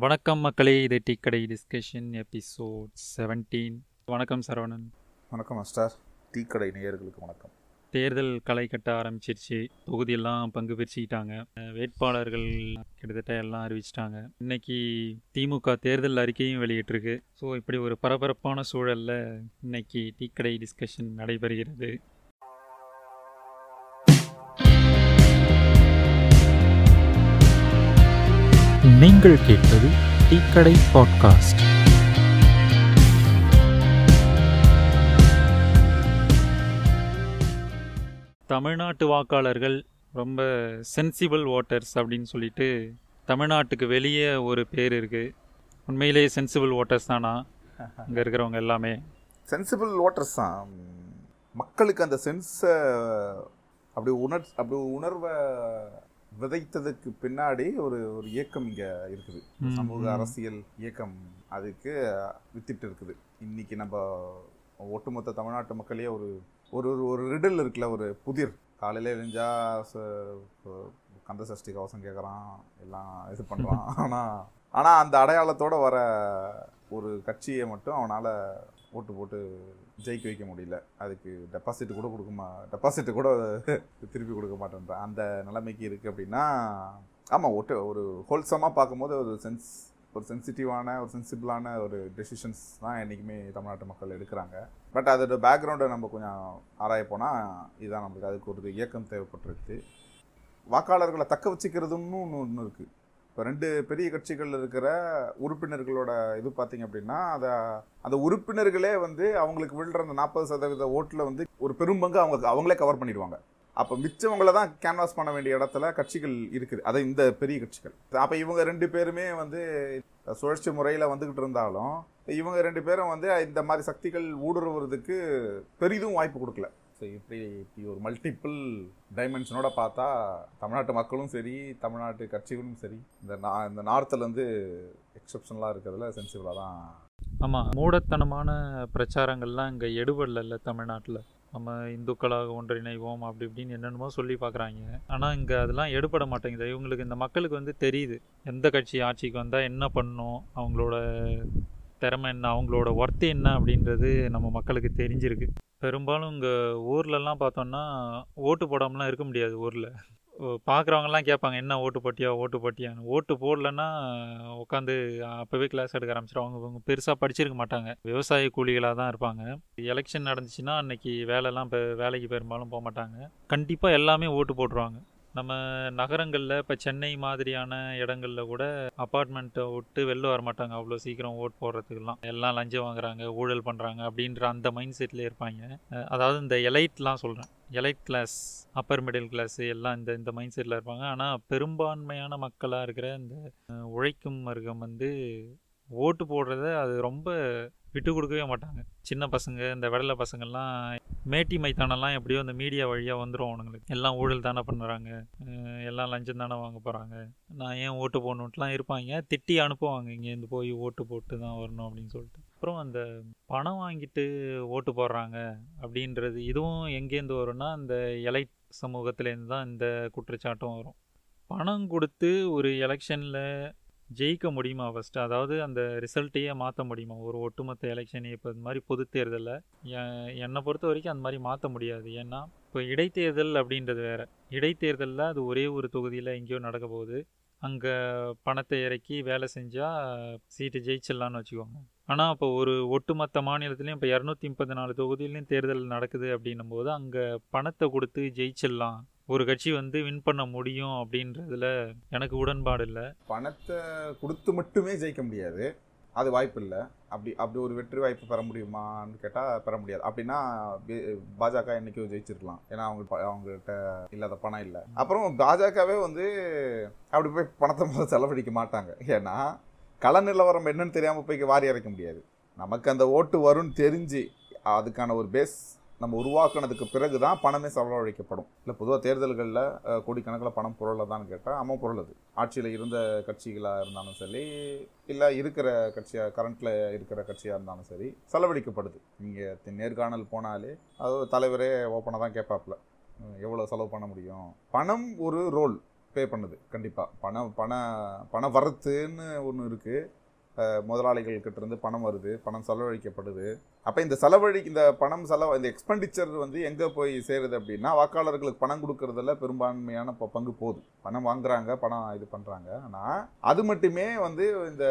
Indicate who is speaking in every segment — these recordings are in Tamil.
Speaker 1: வணக்கம் மக்களே இது டீக்கடை டிஸ்கஷன் எபிசோட் செவன்டீன் வணக்கம் சரவணன்.
Speaker 2: வணக்கம் மாஸ்டர் டீ கடை நேயர்களுக்கு வணக்கம்.
Speaker 1: தேர்தல் களை கட்ட ஆரம்பிச்சிருச்சு. தொகுதியெல்லாம் பங்கு பிரிச்சுக்கிட்டாங்க. வேட்பாளர்கள் கிட்டத்தட்ட எல்லாம் அறிவிச்சிட்டாங்க. இன்னைக்கு திமுக தேர்தல் அறிக்கையும் வெளியிட்டிருக்கு. ஸோ இப்படி ஒரு பரபரப்பான சூழல்ல இன்னைக்கு டீக்கடை டிஸ்கஷன் நடைபெறுகிறது.
Speaker 3: நீங்கள் கேட்பது டீக்கடை பாட்காஸ்ட்.
Speaker 1: தமிழ்நாட்டு வாக்காளர்கள் ரொம்ப சென்சிபிள் ஓட்டர்ஸ் அப்படின்னு சொல்லிட்டு தமிழ்நாட்டுக்கு வெளியே ஒரு பேர் இருக்குது உண்மையிலேயே சென்சிபிள் ஓட்டர்ஸ் தானா? இங்கே இருக்கிறவங்க எல்லாமே.
Speaker 2: சென்சிபிள் ஓட்டர்ஸ் தான் மக்களுக்கு அந்த சென்ஸை அப்படி உணர் அப்படி உணர்வை விதைத்ததுக்கு பின்னாடி ஒரு ஒரு இயக்கம் இங்கே இருக்குது. சமூக. அரசியல் இயக்கம் அதுக்கு வித்திட்டு இருக்குது. இன்னைக்கு நம்ம ஒட்டுமொத்த தமிழ்நாட்டு மக்களையே ஒரு ஒரு ஒரு- ஒரு ரிடில் இருக்குல்ல ஒரு புதிர். காலையில எழுந்தா கந்த சஷ்டி கவசம் கேட்குறான் எல்லாம் இது பண்ணுறான் ஆனால் ஆனால் அந்த அடையாளத்தோட வர ஒரு கட்சியை மட்டும் அவனால் ஓட்டு போட்டு ஜெயிக்க வைக்க முடியல. அதுக்கு டெபாசிட் கூட கொடுக்குமா டெபாசிட் கூட திருப்பி கொடுக்க மாட்டேன்ற அந்த நிலைமைக்கு இருக்குது அப்படின்னா ஆமாம் ஒட்டு ஒரு ஹோல்சமாக பார்க்கும்போது ஒரு சென்ஸ் ஒரு சென்சிட்டிவான ஒரு சென்சிபிளான ஒரு டெசிஷன்ஸ் தான் என்றைக்குமே தமிழ்நாட்டு மக்கள் எடுக்கிறாங்க. பட் அதோட பேக்ரவுண்டை நம்ம கொஞ்சம் ஆராய போனால் இதுதான் நம்மளுக்கு அதுக்கு ஒரு இயக்கம் தேவைப்பட்டிருக்கு. வாக்காளர்களை தக்க வச்சுக்கிறதுன்னு ஒன்று ஒன்று இருக்குது இப்போ ரெண்டு பெரிய கட்சிகள் இருக்கிற உறுப்பினர்களோட இது பார்த்தீங்க அப்படின்னா அதை அந்த உறுப்பினர்களே வந்து அவங்களுக்கு விழுற அந்த நாற்பது சதவீத ஓட்டில் வந்து ஒரு பெரும்பங்கு அவங்க அவங்களே கவர் பண்ணிடுவாங்க. அப்போ மிச்சவங்கள தான் கேன்வாஸ் பண்ண வேண்டிய இடத்துல கட்சிகள் இருக்குது. அதை இந்த பெரிய கட்சிகள். அப்போ இவங்க ரெண்டு பேருமே வந்து சுழற்சி முறையில் வந்துக்கிட்டு இருந்தாலும் இவங்க ரெண்டு பேரும் வந்து இந்த மாதிரி சக்திகள் ஊடுருவதுக்கு பெரிதும் வாய்ப்பு கொடுக்கல. ஸோ இப்படி இப்படி ஒரு மல்டிப்புள் டைமென்ஷனோட பார்த்தா தமிழ்நாட்டு மக்களும் சரி தமிழ்நாட்டு கட்சிகளும் சரி இந்த நா இந்த நார்த்துலேருந்து எக்ஸப்ஷனலாக இருக்கிறதுல சென்சிபிளாக தான்.
Speaker 1: ஆமாம் மூடத்தனமான பிரச்சாரங்கள்லாம் இங்கே எடுபடல தமிழ்நாட்டில். நம்ம இந்துக்களாக ஒன்றிணைவோம் அப்படி இப்படின்னு என்னென்னமோ சொல்லி பார்க்குறாங்க. ஆனால் இங்கே அதெல்லாம் எடுபட மாட்டேங்குது. இவங்களுக்கு இந்த மக்களுக்கு வந்து தெரியுது எந்த கட்சி ஆட்சிக்கு வந்தால் என்ன பண்ணும் அவங்களோட திறமை என்ன? அவங்களோட ஒர்த்து என்ன அப்படின்றது நம்ம மக்களுக்கு தெரிஞ்சிருக்கு. பெரும்பாலும் இங்கே ஊர்லலாம் பார்த்தோம்னா ஓட்டு போடாமலாம் இருக்க முடியாது ஊரில். பார்க்குறவங்கலாம் கேட்பாங்க என்ன ஓட்டு போட்டியா? ஓட்டு போட்டியான்னு. ஓட்டு போடலன்னா உட்காந்து அப்போவே கிளாஸ் எடுக்க ஆரம்பிச்சிடும் அவங்க பெருசாக படிச்சிருக்க மாட்டாங்க. விவசாய கூலிகளாக தான் இருப்பாங்க. எலெக்ஷன் நடந்துச்சுன்னா அன்னைக்கு வேலைலாம் இப்போ வேலைக்கு பெரும்பாலும் போக மாட்டாங்க. கண்டிப்பாக எல்லாமே ஓட்டு போட்டுருவாங்க. நம்ம நகரங்களில் இப்போ சென்னை மாதிரியான இடங்களில் கூட அப்பார்ட்மெண்ட்டை விட்டு வெளில வர மாட்டாங்க. அவ்வளோ சீக்கிரம் ஓட் போடுறதுக்கெல்லாம். எல்லாம் லஞ்சம் வாங்குறாங்க ஊழல் பண்ணுறாங்க அப்படின்ற அந்த மைண்ட் செட்டில் இருப்பாங்க. அதாவது இந்த எலைட்லாம் சொல்கிறேன் elite class upper middle class எல்லாம் இந்த இந்த மைண்ட் செட்டில் இருப்பாங்க. ஆனால் பெரும்பான்மையான மக்களாக இருக்கிற இந்த உழைக்கும் வர்க்கம் வந்து ஓட்டு போடுறத அது ரொம்ப விட்டு கொடுக்கவே மாட்டாங்க. சின்ன பசங்க இந்த வெடலை பசங்கள்லாம் மேட்டி மைத்தானெல்லாம் எப்படியோ அந்த மீடியா வழியாக வந்துடும் அவனுங்களுக்கு. எல்லாம் ஊழல் தானே பண்ணுறாங்க. எல்லாம் லஞ்சம் தானே வாங்க போகிறாங்க நான் ஏன் ஓட்டு போடணுன்ட்டுலாம் இருப்பாங்க. திட்டி அனுப்புவாங்க. இங்கேருந்து போய் ஓட்டு போட்டு தான் வரணும் அப்படின்னு சொல்லிட்டு. அப்புறம் அந்த பணம் வாங்கிட்டு ஓட்டு போடுறாங்க அப்படின்றது இதுவும் எங்கேருந்து வரும்னா இந்த இலை சமூகத்துலேருந்து தான் இந்த குற்றச்சாட்டும் வரும். பணம் கொடுத்து ஒரு எலெக்ஷனில் ஜெயிக்க முடியுமா ஃபஸ்ட்டு அதாவது அந்த ரிசல்ட்டையே மாற்ற முடியுமா? ஒரு ஒட்டுமொத்த எலெக்ஷனே இப்போ இது மாதிரி பொது தேர்தலில். என்னை பொறுத்த வரைக்கும் அந்த மாதிரி மாற்ற முடியாது. ஏன்னா இப்போ இடைத்தேர்தல் அப்படின்றது வேறு. இடைத்தேர்தலில் அது ஒரே ஒரு தொகுதியில் எங்கேயோ நடக்க போகுது. அங்கே பணத்தை இறக்கி வேலை செஞ்சால் சீட்டு ஜெயிச்சிடலான்னு வச்சுக்கோங்க. ஆனால் இப்போ ஒரு ஒட்டுமொத்த மாநிலத்துலேயும் இப்போ இரநூத்தி முப்பத்தி நாலு தொகுதியிலையும் தேர்தல் நடக்குது அப்படின்னும் போது அங்கே பணத்தை கொடுத்து ஜெயிச்சிடலாம். ஒரு கட்சி வந்து வின் பண்ண முடியும் அப்படின்றதுல எனக்கு உடன்பாடு இல்லை.
Speaker 2: பணத்தை கொடுத்து மட்டுமே ஜெயிக்க முடியாது. அது வாய்ப்பு இல்லை. அப்படி அப்படி ஒரு வெற்றி வாய்ப்பு பெற முடியுமான்னு கேட்டால் பெற முடியாது. அப்படின்னா பாஜக என்னைக்கும் ஜெயிச்சிருக்கலாம் ஏன்னா அவங்க ப- அவங்ககிட்ட இல்லாத பணம் இல்லை. அப்புறம் பாஜகவே வந்து அப்படி போய் பணத்தை முதல்ல செலவழிக்க மாட்டாங்க. ஏன்னா கள நிலவரம் என்னன்னு தெரியாமல் போய் வாரி இறைக்க முடியாது. நமக்கு அந்த ஓட்டு வரும்னு தெரிஞ்சு அதுக்கான ஒரு பேஸ் நம்ம உருவாக்குனதுக்கு பிறகு தான் பணமே செலவழிக்கப்படும் இல்லை பொதுவாக தேர்தல்களில் கோடிக்கணக்கில் பணம் புரளதான்னு கேட்டால் ஆமாம் புரளுது. ஆட்சியில் இருந்த கட்சிகளாக இருந்தாலும் சரி இல்லை இருக்கிற கட்சியாக கரண்ட்டில் இருக்கிற கட்சியாக இருந்தாலும் சரி செலவழிக்கப்படுது. நீங்கள் நேர்காணல் போனாலே அது தலைவரே ஓப்பனாக தான் கேட்பாப்புல. எவ்வளோ செலவு பண்ண முடியும்? பணம் ஒரு ரோல் பே பண்ணுது கண்டிப்பாக பணம் பண பண வரத்துன்னு ஒன்று இருக்குது முதலாளிகள்கிட்ட இருந்து பணம் வருது பணம் செலவழிக்கப்படுது. அப்போ இந்த செலவழி இந்த பணம் செலவு இந்த எக்ஸ்பெண்டிச்சர் வந்து எங்கே போய் சேருது அப்படின்னா வாக்காளர்களுக்கு பணம் கொடுக்கறதுல பெரும்பான்மையான ப- பங்கு போகுது பணம் வாங்குறாங்க பணம் இது பண்ணுறாங்க ஆனால் அது மட்டுமே வந்து இந்த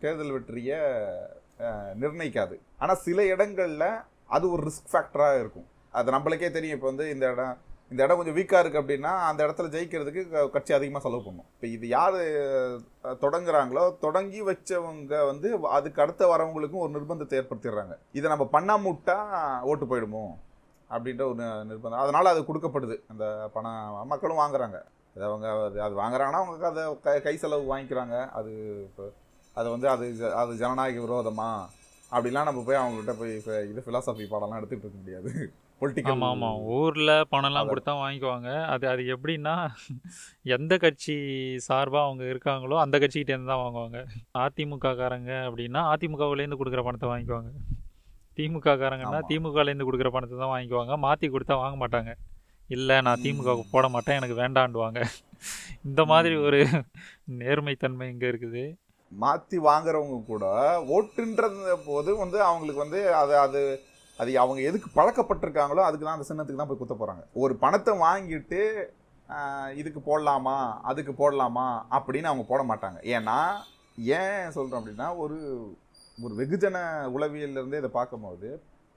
Speaker 2: தேர்தல் வெற்றியை நிர்ணயிக்காது. ஆனால் சில இடங்களில் அது ஒரு ரிஸ்க் ஃபேக்டராக இருக்கும். அது நம்மளுக்கே தெரியும். இப்போ வந்து இந்த இடம் இந்த இடம் கொஞ்சம் வீக்காக இருக்குது அப்படின்னா அந்த இடத்துல ஜெயிக்கிறதுக்கு க- கட்சி அதிகமாக செலவு பண்ணும். இப்போ இது யார் தொடங்குறாங்களோ தொடங்கி வச்சவங்க வந்து அதுக்கு அடுத்த வரவங்களுக்கும் ஒரு நிர்பந்தத்தை ஏற்படுத்திடுறாங்க. இதை நம்ம பண்ணாம விட்டா ஓட்டு போயிடுமோ? அப்படின்ற ஒரு நிர்பந்தம். அதனால் அது கொடுக்கப்படுது. அந்த பணம் மக்களும் வாங்குறாங்க. அது அவங்க அது- வாங்குறாங்கன்னா அவங்க அதை கை கை செலவு வாங்கிக்கிறாங்க. அது இப்போ அதை வந்து அது ஜ- அது ஜனநாயக விரோதமா? அப்படிலாம் நம்ம போய் அவங்கள்ட்ட போய் இது ஃபிலாசபி பாடம்லாம் எடுத்துகிட்டு இருக்க முடியாது. பொலிட்டிக்கல்
Speaker 1: ஆமாம். ஆமாம் ஊரில் பணம்லாம். கொடுத்தா வாங்கிக்குவாங்க. அது அது எப்படின்னா எந்த கட்சி சார்பாக அவங்க இருக்காங்களோ அந்த கட்சிக்கிட்டேருந்து தான் வாங்குவாங்க. அதிமுக காரங்க அப்படின்னா அதிமுகவுலேருந்து கொடுக்குற பணத்தை வாங்கிக்குவாங்க. திமுக காரங்கன்னா. திமுகலேருந்து கொடுக்குற பணத்தை தான் வாங்கிக்குவாங்க. மாற்றி கொடுத்தா வாங்க மாட்டாங்க. இல்லை நான் திமுகவுக்கு போட மாட்டேன். எனக்கு வேண்டாண்டுவாங்க இந்த மாதிரி ஒரு நேர்மைத்தன்மை இங்கே இருக்குது.
Speaker 2: மாற்றி வாங்குறவங்க கூட ஓட்டுன்றது போது வந்து அவங்களுக்கு வந்து அது அது அது அவங்க எதுக்கு பழக்கப்பட்டிருக்காங்களோ அதுக்கு தான் அந்த சின்னத்துக்கு தான் போய் குத்த போகிறாங்க ஒரு பணத்தை வாங்கிட்டு இதுக்கு போடலாமா அதுக்கு போடலாமா அப்படின்னு அவங்க போட மாட்டாங்க. ஏன்னா ஏன் சொல்கிறோம் அப்படின்னா ஒரு ஒரு வெகுஜன உளவியல்லேருந்தே இதை பார்க்கும்போது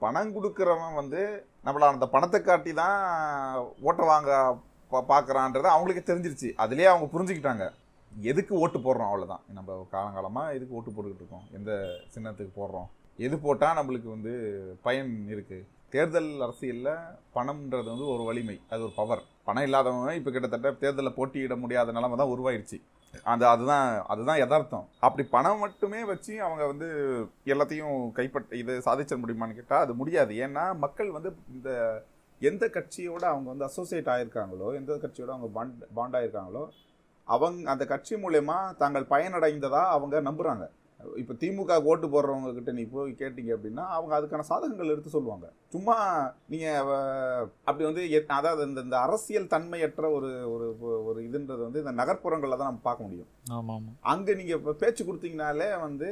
Speaker 2: பணம் கொடுக்குறவன் வந்து நம்மள அந்த பணத்தை காட்டி தான் ஓட்டை வாங்க பா- பார்க்குறான்றது அவங்களுக்கே தெரிஞ்சிருச்சு. அதுலேயே அவங்க புரிஞ்சுக்கிட்டாங்க. எதுக்கு ஓட்டு போடுறோம் அவ்வளோதான் நம்ம காலங்காலமாக எதுக்கு ஓட்டு போட்டுக்கிட்டு இருக்கோம்? எந்த சின்னத்துக்கு போடுறோம்? எது போட்டால் நம்மளுக்கு வந்து பயன் இருக்குது தேர்தல் அரசியலில் பணம்ன்றது வந்து ஒரு வலிமை அது ஒரு பவர் பணம் இல்லாதவங்க இப்போ கிட்டத்தட்ட தேர்தலில் போட்டியிட முடியாத நிலமை தான் உருவாயிருச்சு. அந்த அதுதான் அதுதான் யதார்த்தம். அப்படி பணம் மட்டுமே வச்சு அவங்க வந்து எல்லாத்தையும் கைப்பற்ற இது சாதிச்சிட முடியுமான்னு கேட்டால் அது முடியாது. ஏன்னா மக்கள் வந்து இந்த எந்த கட்சியோட அவங்க வந்து அசோசியேட் ஆயிருக்காங்களோ எந்த கட்சியோட அவங்க பாண்ட் பாண்ட் ஆயிருக்காங்களோ அவங்க அந்த கட்சி மூலயமா தாங்கள் பயனடைந்ததாக அவங்க நம்புகிறாங்க இப்போ திமுக ஓட்டு போடுறவங்க கிட்ட நீ போய் கேட்டீங்க அப்படின்னா அவங்க அதுக்கான சாதகங்கள் எடுத்து சொல்லுவாங்க. சும்மா நீங்க அஹ், அப்படி வந்து அதாவது இந்த இந்த அரசியல் தன்மையற்ற ஒரு ஒரு ஒரு இதுன்றது வந்து இந்த நகர்ப்புறங்களில் தான் நம்ம பார்க்க முடியும்.
Speaker 1: ஆமாம்.
Speaker 2: அங்க நீங்க இப்ப பேச்சு கொடுத்தீங்கனாலே வந்து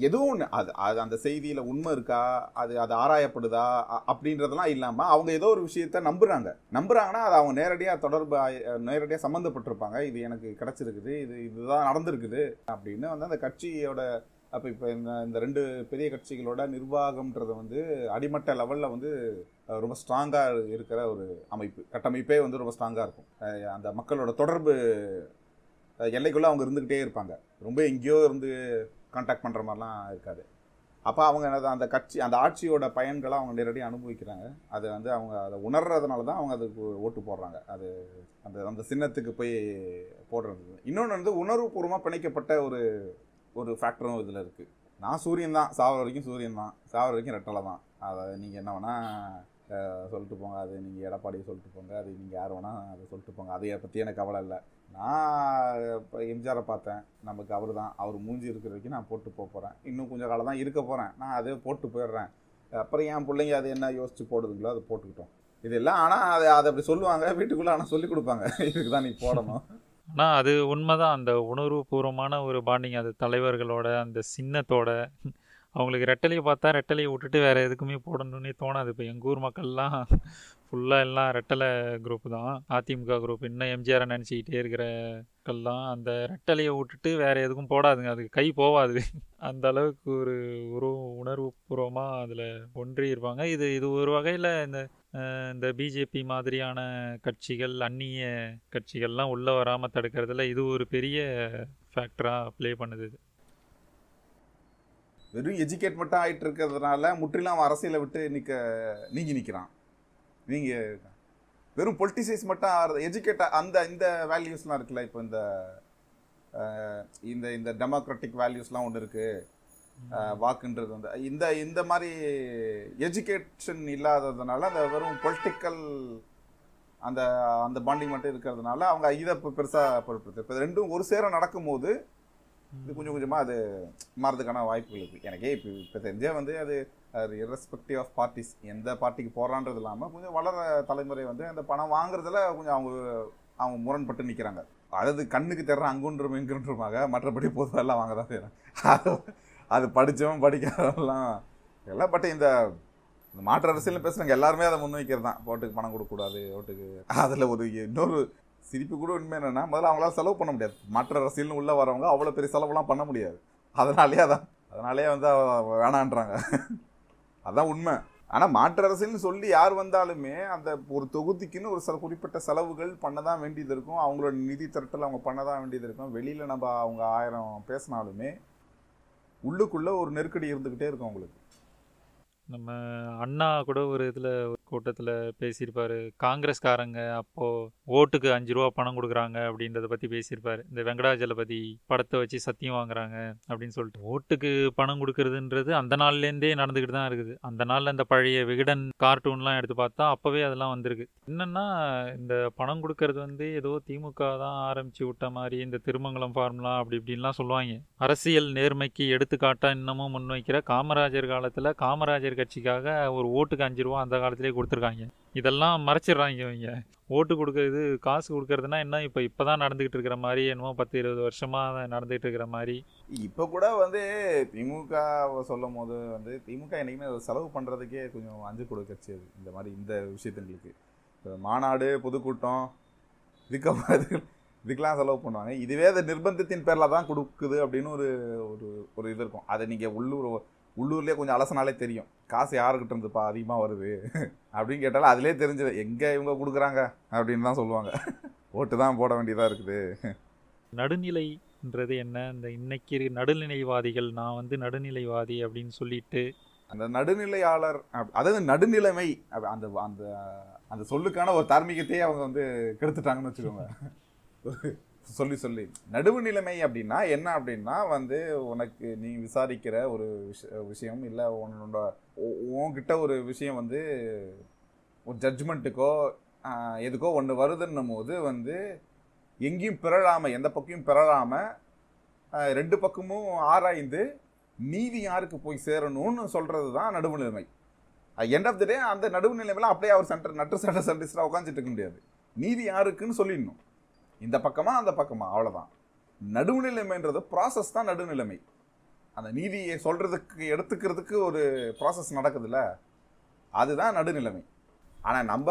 Speaker 2: எதுவும் ஒண்ணு அது அது அந்த செய்தியில உண்மை இருக்கா அது அது ஆராயப்படுதா அப்படின்றதெல்லாம் இல்லாம அவங்க ஏதோ ஒரு விஷயத்த நம்புறாங்க. நம்புறாங்கன்னா அது அவங்க நேரடியா தொடர்பு ஆயி- நேரடியா சம்மந்தப்பட்டிருப்பாங்க இது எனக்கு கிடைச்சிருக்குது இது இதுதான் நடந்திருக்குது அப்படின்னு வந்து அந்த கட்சியோட அப்போ இப்போ இந்த இந்த ரெண்டு பெரிய கட்சிகளோட நிர்வாகம்ன்றது வந்து அடிமட்ட லெவலில் வந்து ரொம்ப ஸ்ட்ராங்காக இருக்கிற ஒரு அமைப்பு. கட்டமைப்பே வந்து ரொம்ப ஸ்ட்ராங்காக இருக்கும். அந்த மக்களோட தொடர்பு எல்லைக்குள்ளே அவங்க இருந்துக்கிட்டே இருப்பாங்க. ரொம்ப எங்கேயோ இருந்து கான்டாக்ட் பண்ணுற மாதிரிலாம் இருக்காது. அப்போ அவங்க என்னது அந்த கட்சி அந்த ஆட்சியோட பயன்களை அவங்க நேரடியாக அனுபவிக்கிறாங்க. அதை வந்து அவங்க அதை உணர்றதுனால தான் அவங்க அதுக்கு ஓட்டு போடுறாங்க. அது அந்த அந்த சின்னத்துக்கு போய் போடுறது. இன்னொன்று வந்து உணர்வுபூர்வமாக பிணைக்கப்பட்ட ஒரு ஒரு ஃபேக்டரும் இதில் இருக்குது நான் சூரியன் தான். சாவர வரைக்கும் சூரியன் தான். சாவர வரைக்கும் ரெட்டலை தான். அதை நீங்கள் என்ன வேணால் சொல்லிட்டு போங்க. அது நீங்கள் எடப்பாடியை சொல்லிட்டு போங்க. அது நீங்கள் யார் வேணால் அதை சொல்லிட்டு போங்க. அதை பற்றி எனக்கு கவலை இல்லை. நான் இப்போ எம்ஜிஆரை பார்த்தேன். நமக்கு அவர் தான். அவர் மூஞ்சி இருக்கிற வரைக்கும் நான் போட்டு போக போகிறேன் இன்னும் கொஞ்சம் காலம் தான் இருக்க போகிறேன் நான் அதே போட்டு போயிடுறேன். அப்புறம் என் பிள்ளைங்க அது என்ன யோசித்து போடுதுங்களோ அதை போட்டுக்கிட்டோம். இதெல்லாம் ஆனால் அதை அதை அப்படி சொல்லுவாங்க. வீட்டுக்குள்ளே ஆனால் சொல்லி கொடுப்பாங்க. இதுக்கு தான் நீ போடணும்.
Speaker 1: ஆனால் அது உண்மைதான். அந்த உணர்வுபூர்வமான ஒரு பாண்டிங் அது தலைவர்களோட அந்த சின்னத்தோட அவங்களுக்கு ரெட்டலையை பார்த்தா ரெட்டலையை விட்டுட்டு வேறு எதுக்குமே போடணும்னே தோணாது. இப்போ எங்கள் ஊர் மக்கள்லாம் ஃபுல்லாக எல்லாம் ரெட்டலை குரூப் தான். அதிமுக குரூப் இன்னும் எம்ஜிஆரை நினச்சிக்கிட்டே இருக்கிறக்கெல்லாம் அந்த ரெட்டலையை விட்டுட்டு வேறு எதுக்கும் போடாதுங்க. அதுக்கு கை போவாது. அந்த அளவுக்கு ஒரு உரு உணர்வுபூர்வமாக அதில் ஒன்றி இருப்பாங்க இது இது ஒரு வகையில் இந்த இந்த பிஜேபி மாதிரியான கட்சிகள் அந்நிய கட்சிகள்லாம் உள்ளே வராமல் தடுக்கிறதுல இது ஒரு பெரிய ஃபேக்டராக ப்ளே பண்ணுது
Speaker 2: வெறும் எஜுகேட் மட்டும் ஆயிட்டு இருக்கிறதுனால முற்றிலும் அவன் அரசியலை விட்டு நிற்க நீங்கி நிற்கிறான் நீங்கள் வெறும் பொலிட்டிசைஸ் மட்டும் எஜுகேட் அந்த இந்த வேல்யூஸ்லாம் இருக்குல்ல இப்போ இந்த இந்த இந்த டெமோக்ராட்டிக் வேல்யூஸ்லாம் ஒன்று இருக்குது வாக்குன்றது வந்து. இந்த இந்த மாதிரி எஜுகேஷன் இல்லாததுனால அந்த வெறும் பொலிட்டிக்கல் அந்த அந்த பாண்டிங் மட்டும் இருக்கிறதுனால அவங்க இதை இப்போ பெருசாக பொருட்படுத்து இப்போ ரெண்டும் ஒரு சேர நடக்கும்போது இது கொஞ்சம் கொஞ்சமாக அது மாறதுக்கான வாய்ப்புகள் இருக்குது எனக்கே இப்போ இப்போ தெரிஞ்சே வந்து அது இரஸ்பெக்டிவ் ஆஃப் பார்ட்டிஸ் எந்த பார்ட்டிக்கு போகிறான்றது இல்லாமல் கொஞ்சம் வளர தலைமுறை வந்து அந்த பணம் வாங்குறதுல கொஞ்சம் அவங்க அவங்க முரண்பட்டு நிற்கிறாங்க அதாவது கண்ணுக்கு தர்ற அங்குன்றும் இங்குன்றமாக மற்றபடி பொதுவெல்லாம் வாங்க தான் செய்கிறாங்க அது படித்தவன் படிக்காதவெல்லாம் எல்லாம் பட் இந்த இந்த மாற்று அரசியல் பேசுகிறவங்க எல்லாருமே அதை முன்வைக்கிறது தான் ஓட்டுக்கு பணம் கொடுக்கக்கூடாது ஓட்டுக்கு அதில் ஒரு இன்னொரு சிரிப்பு கூட உண்மை என்னென்னா முதல்ல அவங்களால செலவு பண்ண முடியாது. மாற்று அரசியல்னு உள்ளே வரவங்க அவ்வளோ பெரிய செலவுலாம் பண்ண முடியாது. அதனாலேயே அதான் அதனாலேயே வந்து வேணான்றாங்க. அதான் உண்மை. ஆனால் மாற்று அரசியல்னு சொல்லி யார் வந்தாலுமே அந்த ஒரு தொகுதிக்குன்னு ஒரு சில குறிப்பிட்ட செலவுகள் பண்ண தான் வேண்டியது இருக்கும். அவங்களோட நிதி திரட்டல் அவங்க பண்ண தான் வேண்டியது இருக்கும். வெளியில் நம்ம அவங்க ஆயிரம் பேசினாலுமே உள்ளுக்குள்ளே ஒரு நெருக்கடி இருந்துக்கிட்டே இருக்கும் அவங்களுக்கு
Speaker 1: நம்ம அண்ணா கூட ஒரு இதில் ஒரு கூட்டத்தில் பேசியிருப்பாரு. காங்கிரஸ்காரங்க அப்போது ஓட்டுக்கு அஞ்சு ரூபா பணம் கொடுக்குறாங்க அப்படின்றத பற்றி பேசியிருப்பாரு. இந்த வெங்கடாஜலபதி படத்தை வச்சு சத்தியம் வாங்குறாங்க அப்படின்னு சொல்லிட்டு. ஓட்டுக்கு பணம் கொடுக்குறதுன்றது அந்த நாள்லேருந்தே நடந்துக்கிட்டு தான் இருக்குது. அந்த நாளில் அந்த பழைய விகடன் கார்ட்டூன்லாம் எடுத்து பார்த்தா அப்போவே அதெல்லாம் வந்திருக்கு. என்னென்னா இந்த பணம் கொடுக்கறது வந்து ஏதோ திமுக தான் ஆரம்பித்து விட்ட மாதிரி இந்த திருமங்கலம் ஃபார்முலா அப்படி இப்படின்லாம் சொல்லுவாங்க. அரசியல் நேர்மைக்கு எடுத்துக்காட்டாக இன்னமும் முன்வைக்கிற காமராஜர் காலத்தில் காமராஜர் கட்சிக்காக ஒரு ஓட்டுக்கு அஞ்சு ரூபா அந்த காலத்திலே கொடுத்துருக்காங்க. இதெல்லாம் மறைச்சிடுறாங்க இவங்க. ஓட்டு கொடுக்கறது காசு கொடுக்கறதுனா என்ன? இப்போ இப்போ தான் நடந்துக்கிட்டு இருக்கிற மாதிரி என்னமோ பத்து இருபது வருஷமாக நடந்துகிட்டு இருக்கிற மாதிரி.
Speaker 2: இப்போ கூட வந்து திமுக சொல்லும் போது வந்து திமுக என்னைக்குமே அதை செலவு பண்ணுறதுக்கே கொஞ்சம் அஞ்சு கொடு கட்சி அது இந்த மாதிரி இந்த விஷயத்துங்களுக்கு. இப்போ மாநாடு பொதுக்கூட்டம் இதுக்கு இதுக்கெலாம் செலவு பண்ணுவாங்க. இதுவே அதை நிர்பந்தத்தின் பேரில் தான் கொடுக்குது அப்படின்னு ஒரு ஒரு ஒரு இது இருக்கும். அதை நீங்கள் உள்ளூர் உள்ளூர்லேயே கொஞ்சம் அலசனாலே தெரியும். காசு யாருக்கிட்ட இருந்துப்பா அதிகமாக வருது? அப்படின்னு கேட்டாலும் அதிலே தெரிஞ்சது எங்கே இவங்க கொடுக்குறாங்க? அப்படின்னு தான் சொல்லுவாங்க. ஓட்டு தான் போட வேண்டியதாக இருக்குது.
Speaker 1: நடுநிலைன்றது என்ன? இந்த இன்னைக்கு நடுநிலைவாதிகள் நான் வந்து நடுநிலைவாதி அப்படின்னு சொல்லிட்டு.
Speaker 2: அந்த நடுநிலையாளர் அதாவது நடுநிலைமை அந்த அந்த அந்த சொல்லுக்கான ஒரு தார்மீகத்தையே அவங்க வந்து கெடுத்துட்டாங்கன்னு வச்சுக்கோங்க. சொல்லி சொல்லி. நடுவு நிலைமை அப்படின்னா என்ன அப்படின்னா வந்து உனக்கு நீ விசாரிக்கிற ஒரு விஷயம் இல்லை உன்னோட உன்கிட்ட ஒரு விஷயம் வந்து ஒரு ஜட்ஜ்மெண்ட்டுக்கோ எதுக்கோ ஒன்று வருதுன்னும் போது வந்து எங்கேயும் பிறழாமல் எந்த பக்கமும் பிறழாமல் ரெண்டு பக்கமும் ஆராய்ந்து நீதி யாருக்கு போய் சேரணும்னு சொல்கிறது தான் நடுவுநிலைமை எண்ட் ஆஃப் த டே அந்த நடுவுநிலைமையில அப்படியே அவர் சென்டர் நட்டு சட்ட சென்டிஸ்டாக உட்காந்துட்டு இருக்க முடியாது. நீதி யாருக்குன்னு சொல்லிடணும். இந்த பக்கமா அந்த பக்கமா அவ்வளவுதான். நடுவுநிலைமைன்றது ப்ராசஸ் தான் நடுநிலைமை. அந்த நீதியை சொல்றதுக்கு எடுத்துக்கிறதுக்கு ஒரு ப்ராசஸ் நடக்குதுல்ல? அதுதான் நடுநிலைமை. ஆனா நம்ம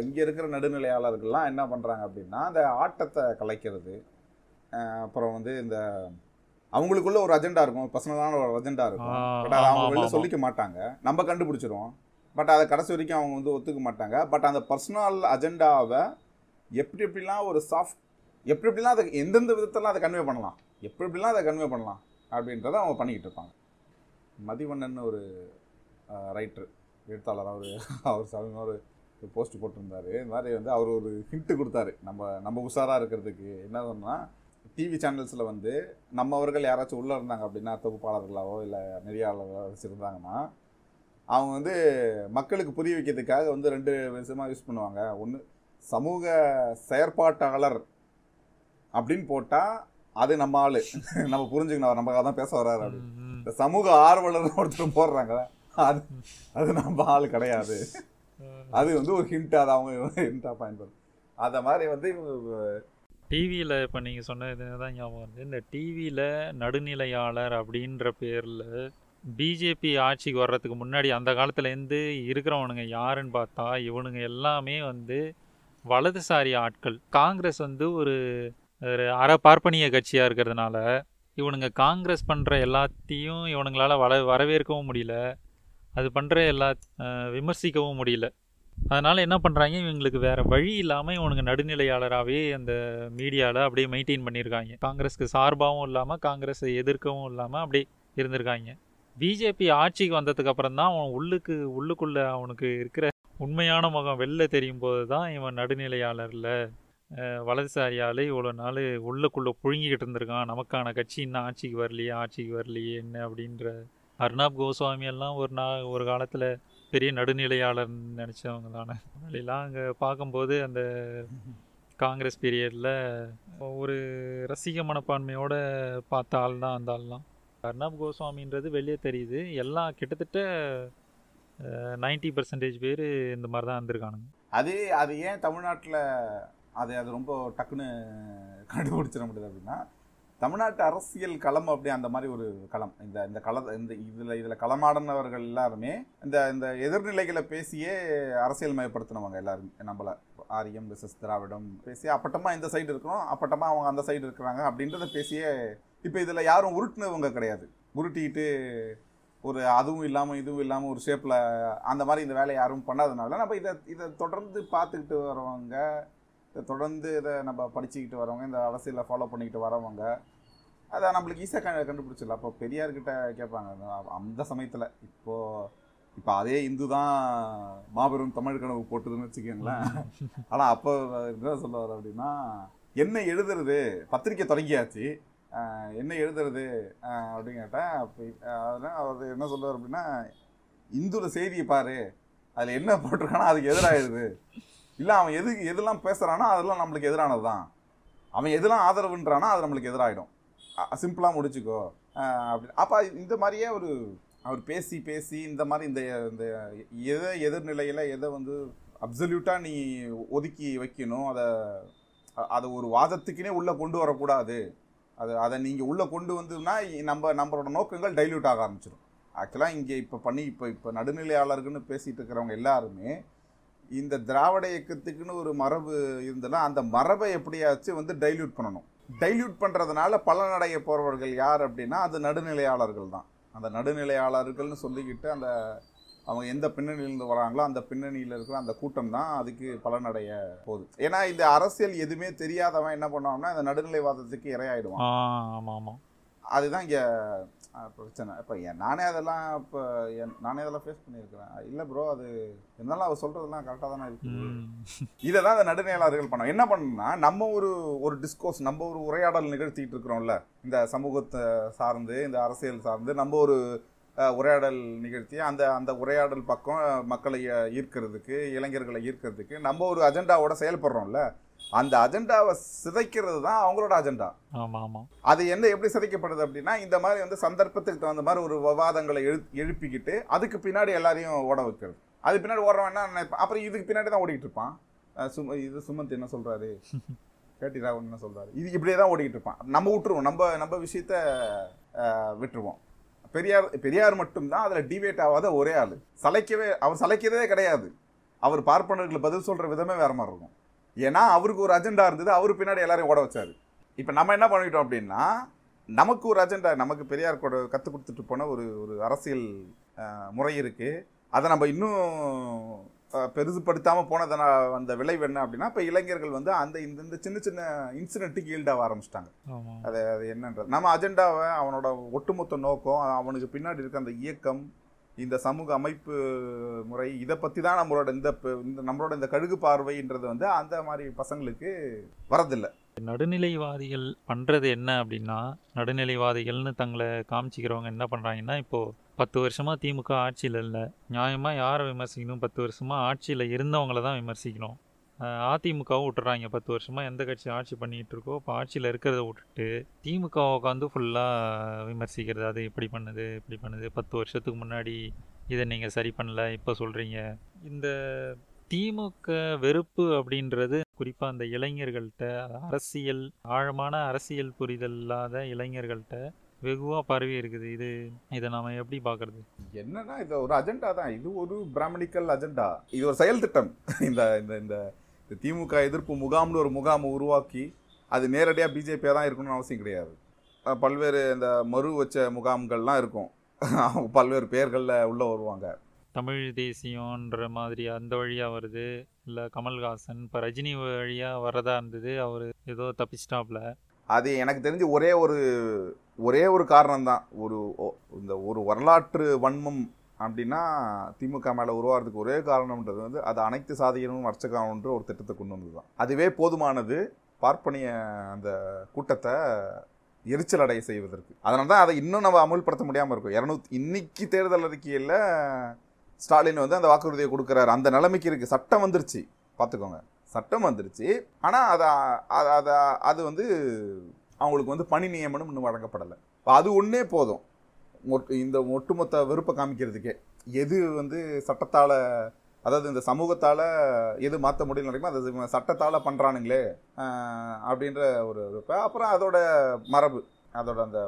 Speaker 2: இங்க இருக்கிற நடுநிலையாளர்கள்லாம் என்ன பண்றாங்க அப்படின்னா அந்த ஆட்டத்தை கலைக்கிறது அப்புறம் வந்து இந்த அவங்களுக்குள்ள ஒரு அஜெண்டா இருக்கும் பர்சனலான ஒரு அஜெண்டா இருக்கும். பட் அதை அவங்க வெளில. சொல்லிக்க மாட்டாங்க. நம்ம கண்டுபிடிச்சிருவோம். பட் அதை கடைசி வரைக்கும் அவங்க வந்து ஒத்துக்க மாட்டாங்க. பட் அந்த பர்சனல் அஜெண்டாவை எப்படி எப்படிலாம் ஒரு சாஃப்ட் எப்படி எப்படிலாம் அதை எந்தெந்த விதத்தெல்லாம் அதை கன்வே பண்ணலாம்? எப்படி எப்படிலாம் அதை கன்வே பண்ணலாம்? அப்படின்றத அவங்க பண்ணிக்கிட்டு இருப்பாங்க. மதிவண்ணன் ஒரு ரைட்ரு எழுத்தாளர் அவர் அவர் சமீபம் ஒரு போஸ்ட் போட்டிருந்தாரு. இந்த மாதிரி வந்து அவர் ஒரு ஹிண்ட்டு கொடுத்தாரு. நம்ம நம்ம உஷாராக இருக்கிறதுக்கு. என்ன சொன்னால் டிவி சேனல்ஸில் வந்து நம்மவர்கள் யாராச்சும் உள்ளே இருந்தாங்க அப்படின்னா தொகுப்பாளர்களாவோ இல்லை நெறியாளர்களோ வச்சுருந்தாங்கன்னா அவங்க வந்து மக்களுக்கு புரிய வைக்கிறதுக்காக வந்து ரெண்டு விஷயமாக யூஸ் பண்ணுவாங்க. ஒன்று சமூக செயற்பாட்டாளர் அப்படின்னு போட்டால் அது நம்ம ஆளு. நம்ம புரிஞ்சுக்கணும் அவர் நமக்காக தான் பேச வர்றாரு அப்படின்னு. இந்த சமூக ஆர்வலர் ஒருத்தர் போடுறாங்க அது அது நம்ம ஆள் கிடையாது. அது வந்து ஒரு ஹிண்ட் அது அவங்க ஹிண்டாக பயன்படும். அந்த மாதிரி வந்து
Speaker 1: டிவியில் இப்போ நீங்கள் சொன்னது தான் ஞாபகம் வந்து இந்த டிவியில் நடுநிலையாளர் அப்படின்ற பேரில் பிஜேபி ஆட்சிக்கு வர்றதுக்கு முன்னாடி அந்த காலத்துலேருந்து இருக்கிறவனுங்க யாருன்னு பார்த்தா இவனுங்க எல்லாமே வந்து வலதுசாரி ஆட்கள். காங்கிரஸ் வந்து ஒரு ஒரு அற பார்ப்பனிய கட்சியாக இருக்கிறதுனால இவனுங்க காங்கிரஸ் பண்ணுற எல்லாத்தையும் இவனுங்களால் வள வரவேற்கவும் முடியல. அது பண்ணுற எல்லா விமர்சிக்கவும் முடியல. அதனால் என்ன பண்ணுறாங்க இவங்களுக்கு வேறு வழி இல்லாமல் இவனுங்க நடுநிலையாளராகவே அந்த மீடியாவில் அப்படியே மெயின்டைன் பண்ணியிருக்காங்க. காங்கிரஸ்க்கு சார்பாகவும் இல்லாமல் காங்கிரஸை எதிர்க்கவும் இல்லாமல் அப்படியே இருந்திருக்காங்க. பிஜேபி ஆட்சிக்கு வந்ததுக்கு அப்புறம் தான் அவன் உள்ளுக்கு உள்ளுக்குள்ளே அவனுக்கு இருக்கிற உண்மையான முகம் வெளில தெரியும் போது தான் இவன் நடுநிலையாளரில் வலதுசாரி இவ்வளோ நாள் உள்ளுக்குள்ளே புழுங்கிக்கிட்டு இருந்திருக்கான். நமக்கான கட்சி இன்னும் ஆட்சிக்கு வரலையே ஆட்சிக்கு வரலையே என்ன அப்படின்ற அர்ணாப் கோஸ்வாமி எல்லாம் ஒரு நா ஒரு காலத்தில் பெரிய நடுநிலையாளர் நினச்சவங்க தானே. முன்னாடிலாம் அங்கே பார்க்கும்போது அந்த காங்கிரஸ் பீரியடில் ஒரு ரசிக மனப்பான்மையோட பார்த்த ஆள் தான் அந்த ஆள்லாம். அர்ணாப் கோஸ்வாமின்றது வெளியே தெரியுது. எல்லாம் கிட்டத்தட்ட நைன்டி பர்சன்டேஜ் பேர் இந்த மாதிரி தான் வந்திருக்கானுங்க.
Speaker 2: அது அது ஏன் தமிழ்நாட்டில் அதை அது ரொம்ப டக்குன்னு கண்டுபிடிச்சிட முடியுது அப்படின்னா தமிழ்நாட்டு அரசியல் களம் அப்படி அந்த மாதிரி ஒரு களம். இந்த இந்த கள இந்த இதில் இதில் களமாடினவர்கள் எல்லாருமே இந்த இந்த எதிர்நிலைகளை பேசியே அரசியல் மயப்படுத்தினவங்க எல்லாருமே நம்மள ஆரியம் விசஸ் திராவிடம் பேசி அப்பட்டமாக இந்த சைடு இருக்கிறோம் அப்பட்டமாக அவங்க அந்த சைடு இருக்கிறாங்க அப்படின்றத பேசியே இப்போ இதில் யாரும் உருட்டுனவங்க கிடையாது. உருட்டிக்கிட்டு ஒரு அதுவும் இல்லாமல் இதுவும் இல்லாமல் ஒரு ஷேப்பில் அந்த மாதிரி இந்த வேலையை யாரும் பண்ணாதனால நம்ம இதை இதை தொடர்ந்து பார்த்துக்கிட்டு வரவங்க இதை தொடர்ந்து இதை நம்ம படிச்சுக்கிட்டு வரவங்க இந்த அரசியலை ஃபாலோ பண்ணிக்கிட்டு வரவங்க அதை நம்மளுக்கு ஈஸியாக க கண்டுபிடிச்சிடலாம். அப்போ பெரியார்கிட்ட கேட்பாங்க அந்த- சமயத்தில் இப்போது இப்போ அதே இந்து தான் மாபெரும் தமிழ் கனவு போட்டுதுன்னு வச்சுக்கோங்களேன். ஆனால் அப்போ என்ன சொல்லுவார் அப்படின்னா என்ன எழுதுறது? பத்திரிக்கை தொடங்கியாச்சு. என்ன எழுதுறது? அப்படின்னு கேட்டேன் அப்போ அதனால் அவர் என்ன சொல்லுவார் அப்படின்னா இந்துல செய்தியை பாரு. அதில் என்ன போட்டிருக்கானோ அதுக்கு எதிராகிடுது இல்லை அவன் எது எதெல்லாம் பேசுகிறானோ அதெல்லாம் நம்மளுக்கு எதிரானது தான் அவன் எதெல்லாம் ஆதரவுன்றானோ அது நம்மளுக்கு எதிராகிடும் சிம்பிளாக முடிச்சுக்கோ. அப்படி அப்போ இந்த மாதிரியே ஒரு அவர் பேசி பேசி இந்த மாதிரி இந்த இந்த எதை எதிர்நிலையில் எதை வந்து அப்சல்யூட்டாக நீ ஒதுக்கி வைக்கணும் அதை அதை ஒரு வாதத்துக்குனே உள்ளே கொண்டு வரக்கூடாது. அது அதை நீங்கள் உள்ளே கொண்டு வந்ததுன்னா நம்ம நம்மளோட நோக்கங்கள் டைல்யூட் ஆக ஆரம்பிச்சிடும் ஆக்சுவலாக இங்கே இப்போ பண்ணி இப்போ இப்போ நடுநிலையாளர்கள்னு பேசிகிட்டு இருக்கிறவங்க எல்லாருமே இந்த திராவிட இயக்கத்துக்குன்னு ஒரு மரபு இருந்ததுன்னா அந்த மரபை எப்படியாச்சும் வந்து டைல்யூட் பண்ணணும். டைல்யூட் பண்ணுறதுனால பலனடைய போகிறவர்கள் யார் அப்படின்னா அது நடுநிலையாளர்கள் தான். அந்த நடுநிலையாளர்கள்னு சொல்லிக்கிட்டு அந்த அவங்க எந்த பின்னணியிலேருந்து வராங்களோ அந்த பின்னணியில் இருக்கிற அந்த கூட்டம் தான் அதுக்கு பலனடைய போகுது. ஏன்னா இந்த அரசியல் எதுவுமே தெரியாதவன் என்ன பண்ணுவான்னா இந்த நடுநிலைவாதத்துக்கு இரையாயிடுவான்.
Speaker 1: ஆமாம் ஆமாம்.
Speaker 2: அதுதான் இங்கே பிரச்சனை. இப்போ நானே அதெல்லாம் இப்போ நானே அதெல்லாம் ஃபேஸ் பண்ணியிருக்கிறேன். இல்லை ப்ரோ அது இருந்தாலும் அவர் சொல்கிறதெல்லாம் கரெக்டாக தானே இருக்குது. இதை தான் அந்த நடுநிலையாளர்கள் பண்ணோம் என்ன பண்ணணும்னா நம்ம ஒரு ஒரு டிஸ்கோர்ஸ் நம்ம ஒரு உரையாடல் நிகழ்த்திட்டு இருக்கிறோம்ல இந்த சமூகத்தை சார்ந்து இந்த அரசியல் சார்ந்து நம்ம ஒரு உரையாடல் நிகழ்த்தி அந்த அந்த உரையாடல் பக்கம் மக்களை ஈர்க்கிறதுக்கு இளைஞர்களை ஈர்க்கிறதுக்கு நம்ம ஒரு அஜெண்டாவோட செயல்படுறோம்ல. அந்த அஜெண்டாவை சிதைக்கிறது தான் அவங்களோட அஜெண்டா. அது என்ன எப்படி சிதைக்கப்படுது அப்படின்னா இந்த மாதிரி வந்து சந்தர்ப்பத்துக்கு தகுந்த மாதிரி ஒரு விவாதங்களை எழு எழுப்பிக்கிட்டு அதுக்கு பின்னாடி எல்லாரையும் ஓட வைக்கிறது. அது பின்னாடி ஓடுறவன் என்ன நினைப்பான் அப்புறம் இதுக்கு பின்னாடி தான் ஓடிக்கிட்டு இருப்பான். சும இது சுமந்த் என்ன சொல்றாரு? கேட்டி ராவன் என்ன சொல்றாரு? இது இப்படியே தான் ஓடிக்கிட்டு இருப்பான். நம்ம விட்டுருவோம். நம்ம நம்ம விஷயத்த விட்டுருவோம். பெரியார் பெரியார் மட்டும்தான் அதில் டிவேட் ஆகாத ஒரே ஆள். சலைக்கவே அவர் சலைக்கிறதே கிடையாது. அவர் பார்ப்பனர்களுக்கு பதில் சொல்கிற விதமே வேறு மாதிரி இருக்கும். ஏன்னா அவருக்கு ஒரு அஜெண்டா இருந்தது அவர் பின்னாடி எல்லாரையும் ஓட வச்சார். இப்போ நம்ம என்ன பண்ணிட்டோம் அப்படின்னா நமக்கு ஒரு அஜெண்டா நமக்கு பெரியார் கூட கற்றுக் கொடுத்துட்டு போன ஒரு ஒரு அரசியல் முறை இருக்குது அதை நம்ம இன்னும் பெருசுப்படுத்தாமல் போனதன அந்த விளைவு என்ன அப்படின்னா இப்போ இளைஞர்கள் வந்து அந்த இந்த சின்ன சின்ன இன்சிடென்ட்டுக்கு ஈல்டாக ஆரம்பிச்சிட்டாங்க. அது அது என்னன்றது. நம்ம அஜெண்டாவை அவனோட ஒட்டுமொத்த நோக்கம் அவனுக்கு பின்னாடி இருக்க அந்த இயக்கம் இந்த சமூக அமைப்பு முறை இதை பற்றி தான் நம்மளோட இந்த நம்மளோட இந்த கழுகு பார்வைன்றது வந்து அந்த மாதிரி பசங்களுக்கு வரதில்லை.
Speaker 1: நடுநிலைவாதிகள் பண்ணுறது என்ன அப்படின்னா நடுநிலைவாதிகள்னு தங்களை காமிச்சிக்கிறவங்க என்ன பண்ணுறாங்கன்னா இப்போது பத்து வருஷமாக திமுக ஆட்சியில் இல்லை. நியாயமாக யாரை விமர்சிக்கணும்? பத்து வருஷமாக ஆட்சியில் இருந்தவங்கள தான் விமர்சிக்கணும். அதிமுகவும் விட்டுறாங்க. பத்து வருஷமாக எந்த கட்சி ஆட்சி பண்ணிகிட்டு இருக்கோ இப்போ ஆட்சியில் இருக்கிறத விட்டுட்டு திமுக உட்காந்து ஃபுல்லாக விமர்சிக்கிறது. அது இப்படி பண்ணுது இப்படி பண்ணுது. பத்து வருஷத்துக்கு முன்னாடி இதை நீங்கள் சரி பண்ணல இப்போ சொல்கிறீங்க இந்த திமுக வெறுப்பு அப்படின்றது குறிப்பாக அந்த இளைஞர்கள்ட்ட அரசியல் ஆழமான அரசியல் புரிதல் இல்லாத இளைஞர்கள்ட்ட வெகுவாக பரவி இருக்குது. இது இதை நாம எப்படி பார்க்கறது?
Speaker 2: என்னன்னா இது ஒரு அஜெண்டா தான். இது ஒரு பிராமணிக்கல் அஜெண்டா இது ஒரு செயல் திட்டம். இந்த இந்த இந்த திமுக எதிர்ப்பு முகாம்னு ஒரு முகாமை உருவாக்கி அது நேரடியாக பிஜேபியாக தான் இருக்கணும்னு அவசியம் கிடையாது. பல்வேறு இந்த மறு வச்ச முகாம்கள்லாம் இருக்கும். அவங்க பல்வேறு பெயர்களில் உள்ளே வருவாங்க.
Speaker 1: தமிழ் தேசியம்ன்ற மாதிரி அந்த வழியாக வருது. இல்லை கமல்ஹாசன் இப்போ ரஜினி வழியாக வரதா இருந்தது அவர் ஏதோ தப்பிச்சிட்டாப்ல.
Speaker 2: அது எனக்கு தெரிஞ்சு ஒரே ஒரு ஒரே ஒரு காரணம் தான் ஒரு இந்த ஒரு வரலாற்று வன்மம் அப்படின்னா திமுக மேலே உருவாகிறதுக்கு ஒரே காரணம்ன்றது வந்து அது அனைத்து சாதியினரும் அர்ச்சகான்ற ஒரு திட்டத்தை கொண்டு வந்தது தான் அதுவே போதுமானது பார்ப்பனிய அந்த கூட்டத்தை எரிச்சல் அடைய செய்வதற்கு. அதனால தான் அதை இன்னும் நம்ம அமுல்படுத்த முடியாமல் இருக்கும். இரநூத்தி இன்னைக்கு தேர்தல் அறிக்கையில் ஸ்டாலின் வந்து அந்த வாக்குறுதியை கொடுக்குறாரு. அந்த நிலைமைக்கு இருக்குது சட்டம் வந்துருச்சு. பார்த்துக்கோங்க. சட்டம் வந்துருச்சு. ஆனால் அதை அதை அது வந்து அவங்களுக்கு வந்து பணி நியமனம் இன்னும் வழங்கப்படலை. இப்போ அது ஒன்றே போதும். ஒட்டு- இந்த ஒட்டுமொத்த வெறுப்பை காமிக்கிறதுக்கே. எது வந்து சட்டத்தால் அதாவது இந்த சமூகத்தால் எது மாற்ற முடியல நடக்குமோ அது சட்டத்தால் பண்ணுறானுங்களே அப்படின்ற ஒரு ஒரு அப்புறம் அதோட மரபு. அதோட அந்த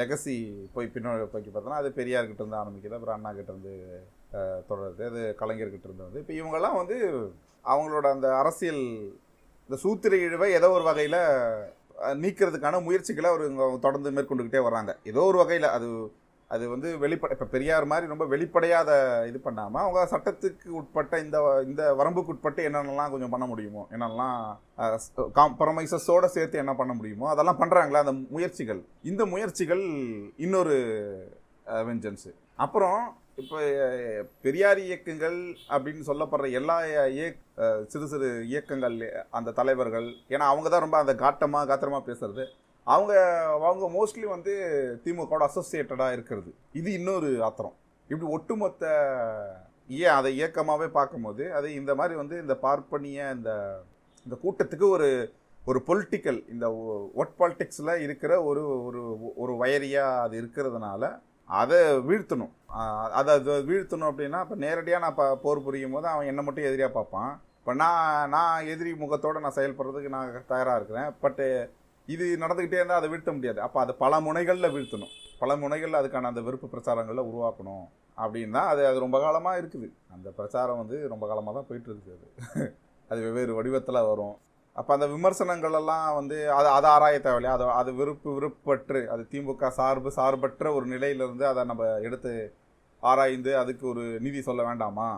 Speaker 2: லெகசி போய் பின்னோக்கி போய் பார்த்தோன்னா அது பெரியார்கிட்ட இருந்து ஆரம்பிக்குது அப்புறம் அண்ணா கிட்ட இருந்து தொடருது. அது கலைஞர்கிட்ட இருந்து வந்து இப்போ இவங்கெல்லாம் வந்து அவங்களோட அந்த அரசியல் இந்த சூத்திர இழிவை ஏதோ ஒரு வகையில் நீக்கிறதுக்கான முயற்சிகளை அவர் தொடர்ந்து மேற்கொண்டுக்கிட்டே வர்றாங்க. ஏதோ ஒரு வகையில் அது அது வந்து வெளிப்படை இப்போ பெரியார் மாதிரி ரொம்ப வெளிப்படையாத இது பண்ணாமல் அவங்க சட்டத்துக்கு உட்பட்ட இந்த இந்த வரம்புக்கு உட்பட்டு என்னென்னலாம் கொஞ்சம் பண்ண முடியுமோ என்னென்னலாம் காம்ப்ரமைசஸோடு சேர்த்து என்ன பண்ண முடியுமோ அதெல்லாம் பண்ணுறாங்களா அந்த முயற்சிகள். இந்த முயற்சிகள் இன்னொரு வெஞ்சன்ஸு அப்புறம் இப்போ பெரியார் இயக்கங்கள் அப்படின்னு சொல்லப்படுற எல்லா இயக் சிறு சிறு இயக்கங்கள் அந்த தலைவர்கள் ஏன்னா அவங்க தான் ரொம்ப அந்த காட்டமாக காத்திரமாக பேசுறது. அவங்க அவங்க மோஸ்ட்லி வந்து திமுகவோட அசோசியேட்டடாக இருக்கிறது. இது இன்னொரு ஆத்திரம். இப்படி ஒட்டுமொத்த ஏன் அதை இயக்கமாகவே பார்க்கும்போது அது இந்த மாதிரி வந்து இந்த பார்ப்பனிய இந்த இந்த கூட்டத்துக்கு ஒரு ஒரு பொலிட்டிக்கல் இந்த ஒட் பாலிட்டிக்ஸில் இருக்கிற ஒரு ஒரு ஒரு வயரியாக அது இருக்கிறதுனால அதை வீழ்த்தணும். அதை அதை வீழ்த்தணும் அப்படின்னா இப்போ நேரடியாக நான் இப்போ போர் புரியும் போது அவன் என்னை மட்டும் எதிரியாக பார்ப்பான். இப்போ நான் நான் எதிரி முகத்தோடு நான் செயல்படுறதுக்கு நான் தயாராக இருக்கிறேன். பட்டு இது நடந்துக்கிட்டே இருந்தால் அதை வீழ்த்த முடியாது. அப்போ அது பல முனைகளில் வீழ்த்தணும். பல முனைகளில் அதுக்கான அந்த வெறுப்பு பிரச்சாரங்களை உருவாக்கணும் அப்படின்னா அது அது ரொம்ப காலமாக இருக்குது. அந்த பிரச்சாரம் வந்து ரொம்ப காலமாக தான் போயிட்டு இருக்குது அது. அது வெவ்வேறு வடிவத்தில் வரும். அப்போ அந்த விமர்சனங்களெல்லாம் வந்து அது அதை ஆராய தேவையில்லையா அதை அது விருப்பு விருப்பற்று அது திமுக சார்பு சார்பற்ற ஒரு நிலையிலிருந்து அதை நம்ம எடுத்து ஆராய்ந்து அதுக்கு ஒரு நீதி சொல்ல வேண்டாமா?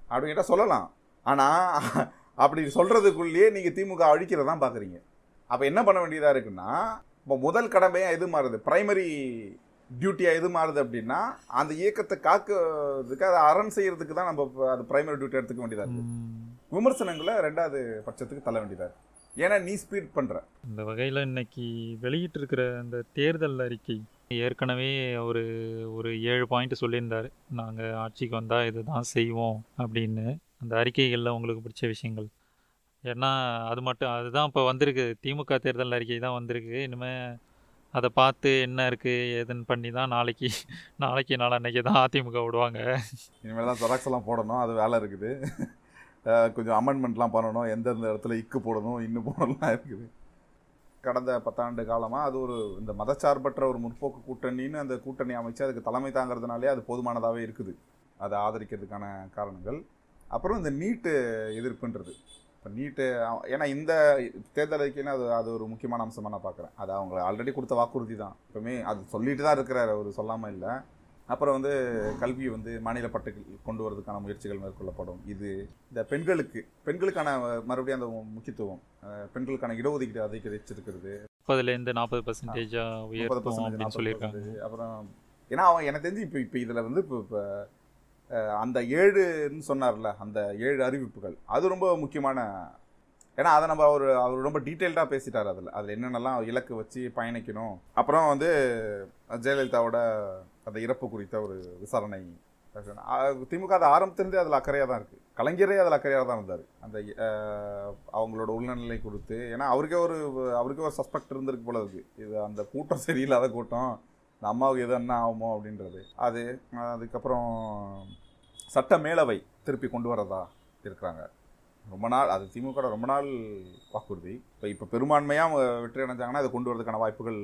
Speaker 2: அப்படின்ட்ட சொல்லலாம். ஆனால் அப்படி சொல்கிறதுக்குள்ளேயே நீங்கள் திமுக அழிக்கிறதான் பார்க்குறீங்க அப்போ என்ன பண்ண வேண்டியதாக இருக்குன்னா இப்போ முதல் கடமையாக எது மாறுது? பிரைமரி டியூட்டியாக எது மாறுது அப்படின்னா அந்த இயக்கத்தை காக்கிறதுக்கு அதை அரண் செய்யறதுக்கு தான் நம்ம அது பிரைமரி டியூட்டி எடுத்துக்க வேண்டியதாக இருக்குது. விமர்சனங்களை ரெண்டாவது பட்சத்துக்கு தள்ள வேண்டியதாக இருக்கு. ஏன்னா நீ ஸ்பீட் பண்ணுற
Speaker 1: இந்த வகையில் இன்னைக்கு வெளியிட்டிருக்கிற அந்த தேர்தல் அறிக்கை ஏற்கனவே ஒரு ஒரு ஏழு பாயிண்ட் சொல்லியிருந்தார். நாங்கள் ஆட்சிக்கு வந்தால் இதுதான் செய்வோம் அப்படின்னு. அந்த அறிக்கைகளில் உங்களுக்கு பிடிச்ச விஷயங்கள்? ஏன்னா அது மட்டும் அதுதான் இப்போ வந்திருக்கு. திமுக தேர்தல் அறிக்கை தான் வந்திருக்கு. இனிமேல் அதை பார்த்து என்ன இருக்குது ஏதுன்னு பண்ணி தான் நாளைக்கு நாளைக்கு நாளன்னைக்கு தான் அதிமுக விடுவாங்க.
Speaker 2: இனிமேல் தான் ஜெராக்ஸ் எல்லாம் போடணும். அது வேலை இருக்குது. கொஞ்சம் அமெண்ட்மெண்ட்லாம் பண்ணணும். எந்தெந்த இடத்துல இக்கு போடணும் இன்னும் போடலாம் இருக்குது. கடந்த பத்தாண்டு காலமாக அது ஒரு இந்த மதச்சார்பற்ற ஒரு முற்போக்கு கூட்டணின்னு அந்த கூட்டணி அமைச்சு அதுக்கு தலைமை தாங்கிறதுனாலே அது போதுமானதாகவே இருக்குது. அதை ஆதரிக்கிறதுக்கான காரணங்கள். அப்புறம் இந்த நீட்டு எதிர்ப்புன்றது. இப்போ நீட்டு ஏன்னா இந்த தேர்தல் அறிக்கைன்னு அது அது ஒரு முக்கியமான அம்சமாக நான் பார்க்குறேன் அது அவங்க ஆல்ரெடி கொடுத்த வாக்குறுதி தான். எப்பவுமே அது சொல்லிட்டு தான் இருக்கிற ஒரு சொல்லாமல் இல்லை. அப்புறம் வந்து கல்வியை வந்து மாநில பட்டுக்கு கொண்டு வரதுக்கான முயற்சிகள் மேற்கொள்ளப்படும். இது இந்த பெண்களுக்கு பெண்களுக்கான மறுபடியும் அந்த முக்கியத்துவம் பெண்களுக்கான இடஒதுக்கீடு அதிகரிச்சிருக்கிறது
Speaker 1: முப்பதுலேருந்து நாற்பது பர்சன்டேஜாக உயர்த்தும் அப்படின்னு சொல்லியிருக்காங்க.
Speaker 2: அப்புறம் ஏன்னா அவன் எனக்கு தெரிஞ்சு இப்போ இப்போ இதில் வந்து இப்போ இப்போ அந்த ஏழுன்னு சொன்னார்ல அந்த ஏழு அறிவிப்புகள். அது ரொம்ப முக்கியமான ஏன்னா அதை நம்ம அவர் அவர் ரொம்ப டீட்டெயில்டாக பேசிட்டார் அதில். அதில் என்னென்னலாம் இலக்கு வச்சு பயணிக்கணும். அப்புறம் வந்து ஜெயலலிதாவோட அந்த இறப்பு குறித்த ஒரு விசாரணை. திமுக அது ஆரம்பத்திலிருந்தே அதில் அக்கறையாக தான் இருக்குது கலைஞரே அதில் அக்கறையாக தான் இருந்தார். அந்த அவங்களோட உள்நிலை கொடுத்து ஏன்னா அவருக்கே ஒரு அவருக்கே ஒரு சஸ்பெக்ட் இருந்திருக்கு போல இருக்குது இது அந்த கூட்டம் சரியில்லாத கூட்டம். இந்த அம்மாவுக்கு எது என்ன ஆகுமோ அப்படின்றது. அது அதுக்கப்புறம் சட்ட மேலவை திருப்பி கொண்டு வரதா இருக்கிறாங்க. ரொம்ப நாள் அது திமுக ரொம்ப நாள் வாக்குறுதி. இப்போ இப்போ பெரும்பான்மையாக வெற்றி அடைஞ்சாங்கன்னா அதை கொண்டு வரதுக்கான வாய்ப்புகள்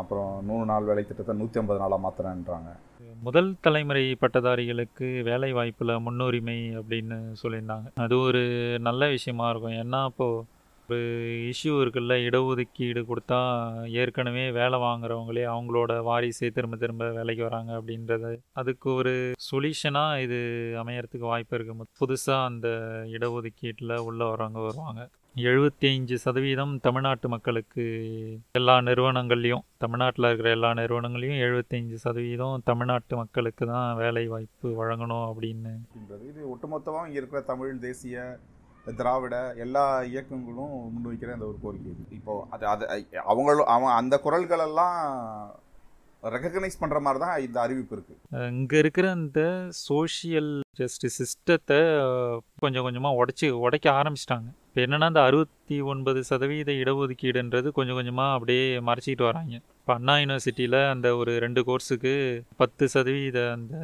Speaker 2: அப்புறம் நூறு நாள் வேலை திட்டத்தை நூற்றி ஐம்பது நாளாக மாற்றுறேன்றாங்க
Speaker 1: முதல் தலைமுறை பட்டதாரிகளுக்கு வேலை வாய்ப்பில் முன்னுரிமை அப்படின்னு சொல்லியிருந்தாங்க. அது ஒரு நல்ல விஷயமா இருக்கும். ஏன்னா இப்போது ஒரு இஷ்யூ இருக்குல்ல இடஒதுக்கீடு கொடுத்தா ஏற்கனவே வேலை வாங்குறவங்களே அவங்களோட வாரிசே திரும்ப திரும்ப வேலைக்கு வராங்க அப்படின்றது. அதுக்கு ஒரு சொல்யூஷனாக இது அமையறதுக்கு வாய்ப்பு இருக்குது புதுசாக அந்த இடஒதுக்கீட்டில் உள்ளே வரவங்க வருவாங்க. எழுபத்தி அஞ்சு சதவீதம் தமிழ்நாட்டு மக்களுக்கு எல்லா நிறுவனங்கள்லையும் தமிழ்நாட்டில் இருக்கிற எல்லா நிறுவனங்களையும் எழுபத்தஞ்சு சதவீதம் தமிழ்நாட்டு மக்களுக்கு தான் வேலை வாய்ப்பு வழங்கணும் அப்படின்னு.
Speaker 2: இது ஒட்டுமொத்தமாக இங்கே இருக்கிற தமிழ் தேசிய திராவிட எல்லா இயக்கங்களும் முன்வைக்கிற அந்த ஒரு கோரிக்கை இப்போ அது அது அவங்களும் அவன் அந்த குரல்களெல்லாம் ரெக்கக்னைஸ் பண்ணுற மாதிரி தான் இந்த அறிவிப்பு இருக்குது
Speaker 1: இங்கே இருக்கிற அந்த சோஷியல் ஜஸ்டிஸ் சிஸ்டத்தை கொஞ்சம் கொஞ்சமாக உடைச்சி உடைக்க ஆரம்பிச்சிட்டாங்க. இப்போ என்னென்னா அந்த அறுபத்தி ஒன்பது சதவீத இடஒதுக்கீடுன்றது கொஞ்சம் கொஞ்சமாக அப்படியே மறைச்சிக்கிட்டு வராங்க. இப்போ அண்ணா யூனிவர்சிட்டியில் அந்த ஒரு ரெண்டு கோர்ஸுக்கு பத்து சதவீத அந்த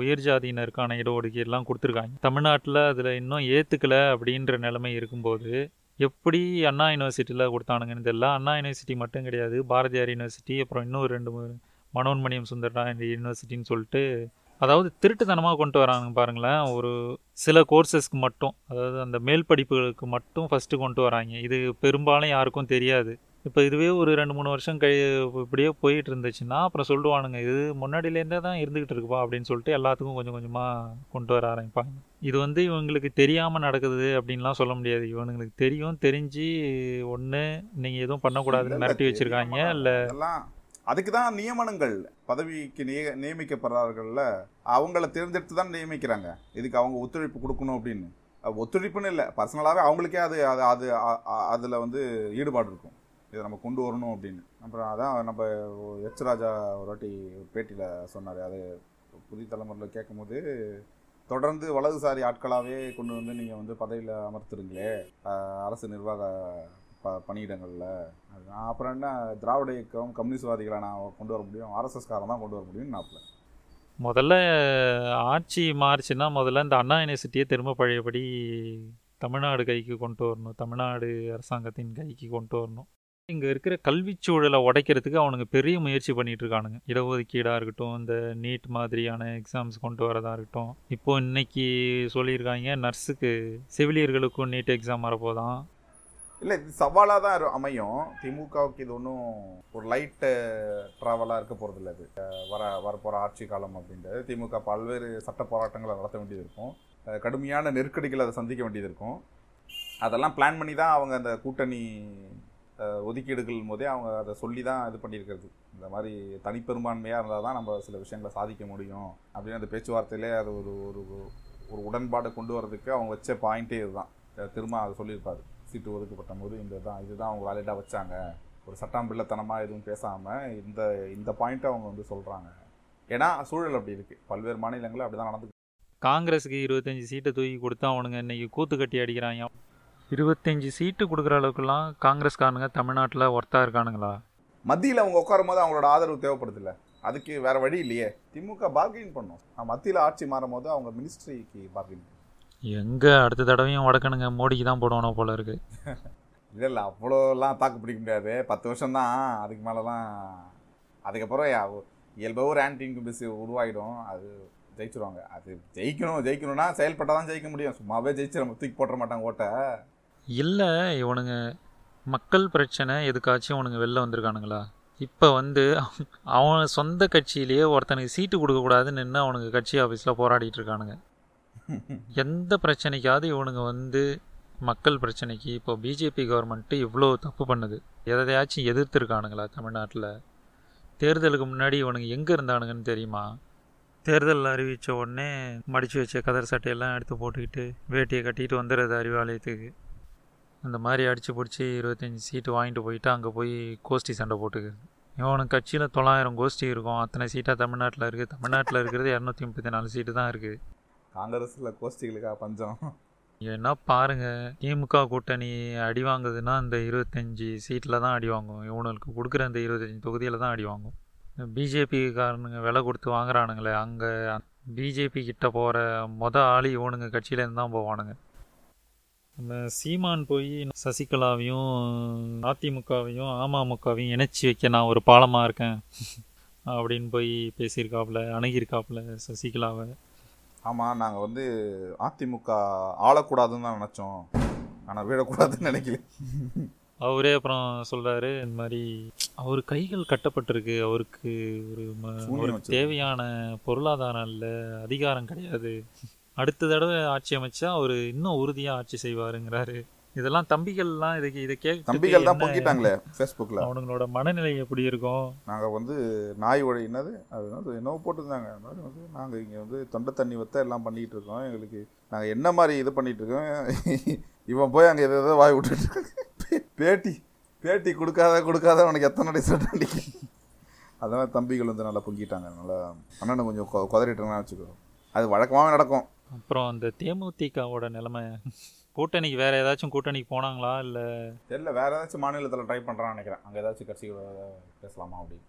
Speaker 1: உயர் ஜாதியினருக்கான இடஒதுக்கீடுலாம் கொடுத்துருக்காங்க. தமிழ்நாட்டில் அதில் இன்னும் ஏற்றுக்கலை அப்படின்ற நிலைமை இருக்கும்போது எப்படி அண்ணா யூனிவர்சிட்டியில் கொடுத்தானுங்கன்னு தெரியல. அண்ணா யூனிவர்சிட்டி மட்டும் கிடையாது பாரதியார் யூனிவர்சிட்டி அப்புறம் இன்னும் ரெண்டு மூணு மனோன்மணியம் சுந்தரா யூனிவர்சிட்டின்னு சொல்லிட்டு அதாவது திருட்டுத்தனமாக கொண்டு வராங்க பாருங்களேன். ஒரு சில கோர்சஸ்க்கு மட்டும் அதாவது அந்த மேல் படிப்புகளுக்கு மட்டும் ஃபஸ்ட்டு கொண்டு வராங்க. இது பெரும்பாலும் யாருக்கும் தெரியாது. இப்போ இதுவே ஒரு ரெண்டு மூணு வருஷம் கழி இப்படியே போயிட்டு இருந்துச்சுன்னா அப்புறம் சொல்லுவானுங்க இது முன்னாடியிலேருந்தே தான் இருந்துகிட்டு இருக்குப்பா அப்படின்னு சொல்லிட்டு எல்லாத்துக்கும் கொஞ்சம் கொஞ்சமாக கொண்டு வர ஆரம்பிப்பாங்க. இது வந்து இவங்களுக்கு தெரியாமல் நடக்குது அப்படின்லாம் சொல்ல முடியாது. இவனுங்களுக்கு தெரியும் தெரிஞ்சு ஒன்று நீங்கள் எதுவும் பண்ணக்கூடாதுன்னு மிரட்டி வச்சுருக்காங்க இல்லை
Speaker 2: அதுக்கு தான் நியமனங்கள் பதவிக்கு நிய நியமிக்கப்படுறார்கள்ல அவங்கள தேர்ந்தெடுத்து தான் நியமிக்கிறாங்க. இதுக்கு அவங்க ஒத்துழைப்பு கொடுக்கணும் அப்படின்னு. ஒத்துழைப்புன்னு இல்லை பர்சனலாகவே அவங்களுக்கே அது அது அது அதில் வந்து ஈடுபாடு இருக்கும். இதை நம்ம கொண்டு வரணும் அப்படின்னு. அப்புறம் அதான் நம்ம எச் ராஜா ஒரு வாட்டி பேட்டியில் சொன்னார். அது புதிய தலைமுறையில் கேட்கும்போது தொடர்ந்து வலதுசாரி ஆட்களாகவே கொண்டு வந்து நீங்கள் வந்து பதவியில் அமர்த்துறீங்களே அரசு நிர்வாக ப பணியிடங்களில். அதுதான் அப்புறம் என்ன திராவிட இயக்கம் கம்யூனிஸ்ட்வாதிகளை நான் கொண்டு வர முடியும் ஆர்எஸ்எஸ்காரன் தான் கொண்டு வர முடியும்னு நாப்பில்
Speaker 1: முதல்ல ஆட்சி மாறிச்சுன்னா முதல்ல இந்த அண்ணா யூனிவர்சிட்டியை திரும்ப பழையபடி தமிழ்நாடு கைக்கு கொண்டு வரணும் தமிழ்நாடு அரசாங்கத்தின் கைக்கு கொண்டு வரணும். இங்கே இருக்கிற கல்வி சூழலை உடைக்கிறதுக்கு அவனுங்க பெரிய முயற்சி பண்ணிகிட்டு இருக்கானுங்க. இடஒதுக்கீடாக இருக்கட்டும் இந்த நீட் மாதிரியான எக்ஸாம்ஸ் கொண்டு வரதாக இருக்கட்டும். இப்போ இன்னைக்கு சொல்லியிருக்காங்க நர்ஸுக்கு செவிலியர்களுக்கும் நீட் எக்ஸாம் வரப்போதான்.
Speaker 2: இல்லை இது சவாலாக தான் அமையும். திமுகவுக்கு இது ஒன்றும் ஒரு லைட்டு ட்ராவலாக இருக்க போகிறது இல்லை அது வர வரப்போகிற ஆட்சி காலம் அப்படின்றது. திமுக பல்வேறு சட்ட போராட்டங்களை நடத்த வேண்டியது இருக்கும். கடுமையான நெருக்கடிகளை அதை சந்திக்க வேண்டியது இருக்கும். அதெல்லாம் பிளான் பண்ணி தான் அவங்க அந்த கூட்டணி ஒதுக்கீடுகள் போதே அவங்க அதை சொல்லி தான் இது பண்ணியிருக்கிறது. இந்த மாதிரி தனிப்பெரும்பான்மையாக இருந்தால் தான் நம்ம சில விஷயங்களை சாதிக்க முடியும் அப்படின்னு அந்த பேச்சுவார்த்தையிலே அது ஒரு ஒரு ஒரு உடன்பாடு கொண்டு வரதுக்கு அவங்க வச்ச பாயிண்ட்டே இதுதான். திரும்ப அதை சொல்லியிருப்பாரு. சீட்டு ஒதுக்கப்பட்ட போது இந்த தான் இதுதான் அவங்க வேலையிட்டாக வச்சாங்க. ஒரு சட்டம் பிள்ளைத்தனமாக எதுவும் பேசாமல் இந்த இந்த பாயிண்ட்டை அவங்க வந்து சொல்கிறாங்க ஏன்னா சூழல் அப்படி இருக்குது பல்வேறு மாநிலங்களில் அப்படி தான் நடந்து
Speaker 1: காங்கிரஸுக்கு இருபத்தஞ்சி சீட்டை தூக்கி கொடுத்தா அவனுங்க இன்னைக்கு கூத்து கட்டி அடிக்கிறாங்க. இருபத்தஞ்சி சீட்டு கொடுக்குற அளவுக்குலாம் காங்கிரஸ்காரனுங்க தமிழ்நாட்டில் ஒர்த்தாக இருக்கானுங்களா?
Speaker 2: மத்தியில் அவங்க உட்காரும் போது அவங்களோட ஆதரவு தேவைப்படுதில்ல. அதுக்கு வேற வழி இல்லையே. திமுக பார்கெயின் பண்ணும். மத்தியில் ஆட்சி மாறும் போது அவங்க மினிஸ்ட்ரிக்கு பார்கெயின்
Speaker 1: எங்கே அடுத்த தடவையும் வடக்கணுங்க மோடிக்கு தான் போடணும் போல இருக்கு.
Speaker 2: இல்லை இல்லை அவ்வளோலாம் தாக்கு பிடிக்க முடியாது. பத்து வருஷம் தான். அதுக்கு மேலலாம் அதுக்கப்புறம் இயல்பாக ஒரு ஆன்டி இன்குபிஸ் உருவாகிடும் அது ஜெயிச்சிருவாங்க. அது ஜெயிக்கணும் ஜெயிக்கணும்னா செயல்பட்டால் தான் ஜெயிக்க முடியும். சும்மாவே ஜெயிச்சு நம்ம தூக்கி போட்டுற மாட்டாங்க ஓட்டை.
Speaker 1: இல்லை இவனுங்க மக்கள் பிரச்சனை எதுக்காச்சும் இவனுங்க வெளில வந்திருக்கானுங்களா? இப்போ வந்து அவன் சொந்த கட்சியிலேயே ஒருத்தனுக்கு சீட்டு கொடுக்கக்கூடாதுன்னு நின்று அவனுங்க கட்சி ஆஃபீஸில் போராடிட்டு இருக்கானுங்க. எந்த பிரச்சனைக்காவது இவனுங்க வந்து மக்கள் பிரச்சனைக்கு இப்போ பிஜேபி கவர்மெண்ட்டு இவ்வளோ தப்பு பண்ணுது. எதையாச்சும் எதிர்த்துருக்கானுங்களா தமிழ்நாட்டில்? தேர்தலுக்கு முன்னாடி இவனுங்க எங்கே இருந்தானுங்கன்னு தெரியுமா? தேர்தல் அறிவித்த உடனே மடித்து வச்ச கதர் சட்டையெல்லாம் எடுத்து போட்டுக்கிட்டு வேட்டியை கட்டிட்டு வந்துடுறது அறிவாலயத்துக்கு. அந்த மாதிரி அடித்து பிடிச்சி இருபத்தஞ்சி சீட்டு வாங்கிட்டு போயிட்டு அங்கே போய் கோஷ்டி சண்டை போட்டுக்குது. இவனுக்கு கட்சியில் தொள்ளாயிரம் கோஷ்டி இருக்கும். அத்தனை சீட்டாக தமிழ்நாட்டில் இருக்குது தமிழ்நாட்டில் இருக்கிறது இரநூத்தி முப்பத்தி நாலு சீட்டு தான் இருக்குது
Speaker 2: காங்கிரஸில் கோஷ்டிகளுக்கா பஞ்சம்.
Speaker 1: என்ன பாருங்க திமுக கூட்டணி அடி வாங்குதுன்னா இந்த இருபத்தஞ்சி சீட்டில் தான் அடி வாங்கும் இவனுக்கு கொடுக்குற இந்த இருபத்தஞ்சி தொகுதியில் தான் அடி வாங்கும் பிஜேபிக்காரனுங்க விலை கொடுத்து வாங்குறானுங்களே அங்கே பிஜேபி கிட்ட போகிற மொத ஆள் இவனுங்க கட்சியிலேருந்து தான் போவானுங்க. நம்ம சீமான் போய் சசிகலாவையும் அதிமுகவையும் அமமுகவையும் இணைச்சி வைக்க நான் ஒரு பாலமாக இருக்கேன். அப்படின்னு போய் பேசியிருக்காப்புல அணுகியிருக்காப்புல சசிகலாவை.
Speaker 2: ஆமாம் நாங்கள் வந்து அதிமுக ஆளக்கூடாதுன்னு தான் நினச்சோம். ஆனால் வீழக்கூடாதுன்னு நினைக்கல.
Speaker 1: அவரே அப்புறம் சொல்றாரு இந்த மாதிரி அவர் கைகள் கட்டப்பட்டிருக்கு. அவருக்கு ஒரு அவருக்கு. தேவையான பொருளாதாரம் இல்லை அதிகாரம் கிடையாது. அடுத்த தடவை ஆட்சி அமைச்சா அவர் இன்னும் உறுதியா ஆட்சி செய்வாருங்கிறாரு. இதெல்லாம் தம்பிகள்லாம் இதுக்கு இதை கேட்க
Speaker 2: தம்பிகள் தான் பொங்கிட்டாங்களே ஃபேஸ்புக்கில்
Speaker 1: அவனுங்களோட மனநிலை எப்படி இருக்கும்
Speaker 2: நாங்கள் வந்து நாய் வழி என்னது? அது வந்து என்னவோ போட்டிருந்தாங்க. அது மாதிரி வந்து நாங்கள் இங்கே வந்து தொண்டை தண்ணி வத்த எல்லாம் பண்ணிகிட்டு இருக்கோம். எங்களுக்கு நாங்கள் என்ன மாதிரி இது பண்ணிகிட்டு இருக்கோம்? இவன் போய் அங்கே எதோ வாய் விட்டுட்டு பேட்டி பேட்டி கொடுக்காத கொடுக்காத உனக்கு எத்தனை அடி சட்டை அதெல்லாம் தம்பிகள் வந்து நல்லா பொங்கிட்டாங்க. நல்லா அண்ணனை கொஞ்சம் கொ- கொதறிட்டாங்கன்னு வச்சுக்கோ. அது வழக்கமாகவே நடக்கும்.
Speaker 1: அப்புறம் அந்த தேமுதிகவோட நிலைமை? கூட்டணிக்கு வேற ஏதாச்சும் கூட்டணிக்கு போனாங்களா? இல்லை
Speaker 2: தெரியல வேற ஏதாச்சும் மாநிலத்தில் ட்ரை பண்ணுறான்னு நினைக்கிறேன். அங்கே ஏதாச்சும் கட்சிகளோட பேசலாமா அப்படின்னு.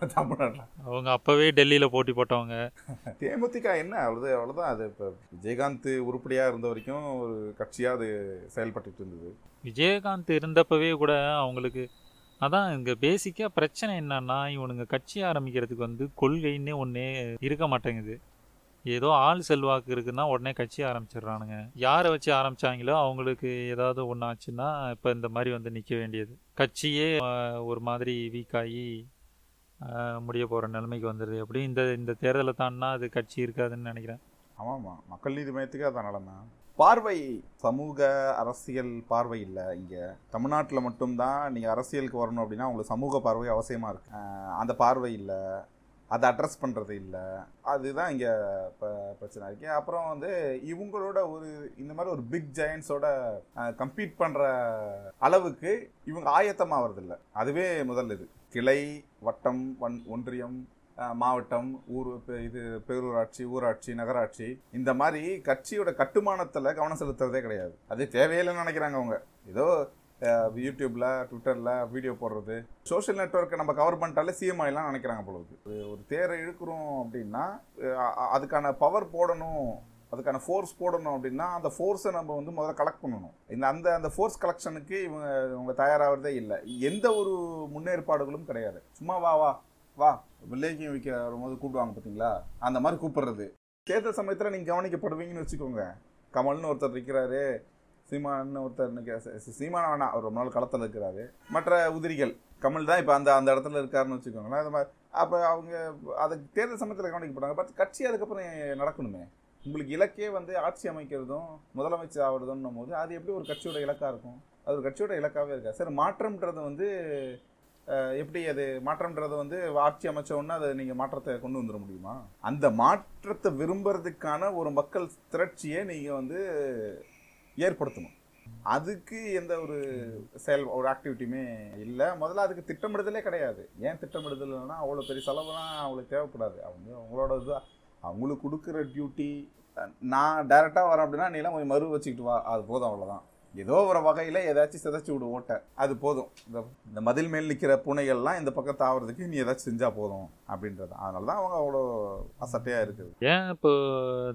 Speaker 2: தமிழ்நாட்டில்.
Speaker 1: அவங்க அப்போவே டெல்லியில் போட்டி போட்டவங்க.
Speaker 2: தேமுதிக என்ன? அவ்வளோது அவ்வளோதான் அது இப்போ விஜயகாந்த் உருப்படியாக இருந்த வரைக்கும் ஒரு கட்சியாக அது செயல்பட்டுட்டு இருந்தது.
Speaker 1: விஜயகாந்த் இருந்தப்பவே கூட அவங்களுக்கு அதான் இங்கே பேசிக்காக பிரச்சனை என்னன்னா இவனுங்க கட்சி ஆரம்பிக்கிறதுக்கு வந்து கொள்கைன்னே ஒன்றே இருக்க மாட்டேங்குது. ஏதோ ஆள் செல்வாக்கு இருக்குன்னா உடனே கட்சி ஆரம்பிச்சிடுறானுங்க. யாரை வச்சு ஆரம்பிச்சாங்களோ அவங்களுக்கு ஏதாவது ஒன்று ஆச்சுன்னா இப்போ இந்த மாதிரி வந்து நிற்க வேண்டியது. கட்சியே ஒரு மாதிரி வீக்காகி முடிய போகிற நிலைமைக்கு வந்துடுது எப்படி இந்த இந்த தேர்தலை தாண்டினா அது கட்சி இருக்காதுன்னு நினைக்கிறேன்.
Speaker 2: ஆமாம்மா. மக்கள் நீதி மையத்துக்கே அதான் நிலமை. பார்வை சமூக அரசியல் பார்வை இல்லை. இங்கே தமிழ்நாட்டில் மட்டும்தான் நீங்கள் அரசியலுக்கு வரணும் அப்படின்னா உங்களுக்கு சமூக பார்வை அவசியமாக இருக்கு. அந்த பார்வை இல்லை. அதை அட்ரஸ் பண்ணுறது இல்லை. அதுதான் இங்கே இப்போ பிரச்சனை இருக்கு. அப்புறம் வந்து இவங்களோட ஒரு இந்த மாதிரி ஒரு பிக் ஜெயன்ஸோட கம்பீட் பண்ணுற அளவுக்கு இவங்க ஆயத்தமாக வரதில்லை அதுவே முதல் இது. கிளை வட்டம் ஒன் ஒன்றியம் மாவட்டம் ஊர் இது பேரூராட்சி ஊராட்சி நகராட்சி இந்த மாதிரி கட்சியோட கட்டுமானத்தில் கவனம் செலுத்துறதே கிடையாது. அது தேவையில்லைன்னு நினைக்கிறாங்க அவங்க. ஏதோ யூடியூப்பில் ட்விட்டரில் வீடியோ போடுறது. சோஷியல் நெட்வொர்க்கை நம்ம கவர் பண்ணிட்டாலே சிஎம் ஆயிலாம் நினைக்கிறாங்க பொழுது ஒரு தேரை இழுக்கிறோம் அப்படின்னா அதுக்கான பவர் போடணும் அதுக்கான ஃபோர்ஸ் போடணும் அப்படின்னா அந்த ஃபோர்ஸை நம்ம வந்து முதல்ல கலெக்ட் பண்ணணும். இந்த அந்த அந்த ஃபோர்ஸ் கலெக்ஷனுக்கு இவங்க இவங்க தயாராகிறதே இல்லை. எந்த ஒரு முன்னேற்பாடுகளும் கிடையாது. சும்மா வா வா வா வில்லேஜையும் விற்க வரும்போது கூப்பிடுவாங்க பார்த்தீங்களா அந்த மாதிரி கூப்பிடுறது. தேர்தல் சமயத்தில் நீங்கள் கவனிக்கப்படுவீங்கன்னு வச்சுக்கோங்க. கமல்னு ஒருத்தர் இருக்கிறாரு. சீமான்னு ஒருத்தர் நிற்கிற சீமான வேணாம் அவர் ரொம்ப நாள் களத்தில் இருக்கிறாரு மற்ற உதிரிகள் கமல் தான் இப்போ அந்த அந்த இடத்துல இருக்காருன்னு வச்சுக்கோங்களேன். அது மாதிரி அப்போ அவங்க அதுக்கு தேர்தல் சமயத்தில் கவனிக்கப்படுறாங்க பட் கட்சி அதுக்கப்புறம் நடக்கணுமே. உங்களுக்கு இலக்கே வந்து ஆட்சி அமைக்கிறதும் முதலமைச்சர் ஆகிறதும் போது அது எப்படி ஒரு கட்சியோட இலக்காக இருக்கும்? அது ஒரு கட்சியோட இலக்காகவே இருக்கா? சரி மாற்றம்ன்றது வந்து எப்படி அது மாற்றம்ன்றது வந்து ஆட்சி அமைச்ச உடனே அதை நீங்கள் மாற்றத்தை கொண்டு வந்துட முடியுமா? அந்த மாற்றத்தை விரும்புறதுக்கான ஒரு மக்கள் திரட்சியை நீங்கள் வந்து ஏற்படுத்தணும். அதுக்கு எந்த ஒரு செயல் ஒரு ஆக்டிவிட்டியுமே இல்லை. முதல்ல அதுக்கு திட்டமிடுதலே கிடையாது. ஏன் திட்டமிடுதல்னா அவ்வளோ பெரிய செலவுலாம் அவங்களுக்கு தேவைப்படாது. அவங்க அவங்களோட இது அவங்களுக்கு கொடுக்குற டியூட்டி நான் டைரெக்டாக வரேன் அப்படின்னா நீலாம் கொஞ்சம் மறு வச்சுக்கிட்டு வா. அது போதும் அவ்வளோதான் ஏதோ ஒரு வகையில் ஏதாச்சும் சிதைச்சி விடு ஓட்டை. அது போதும். இந்த இந்த மதில் மேல் நிற்கிற பூனைகள்லாம் இந்த பக்கம் தாவறதுக்கு நீ ஏதாச்சும் செஞ்சால் போதும் அப்படின்றது. அதனால தான் அவங்க அவ்வளோ அசட்டையாக இருக்குது.
Speaker 1: ஏன் இப்போ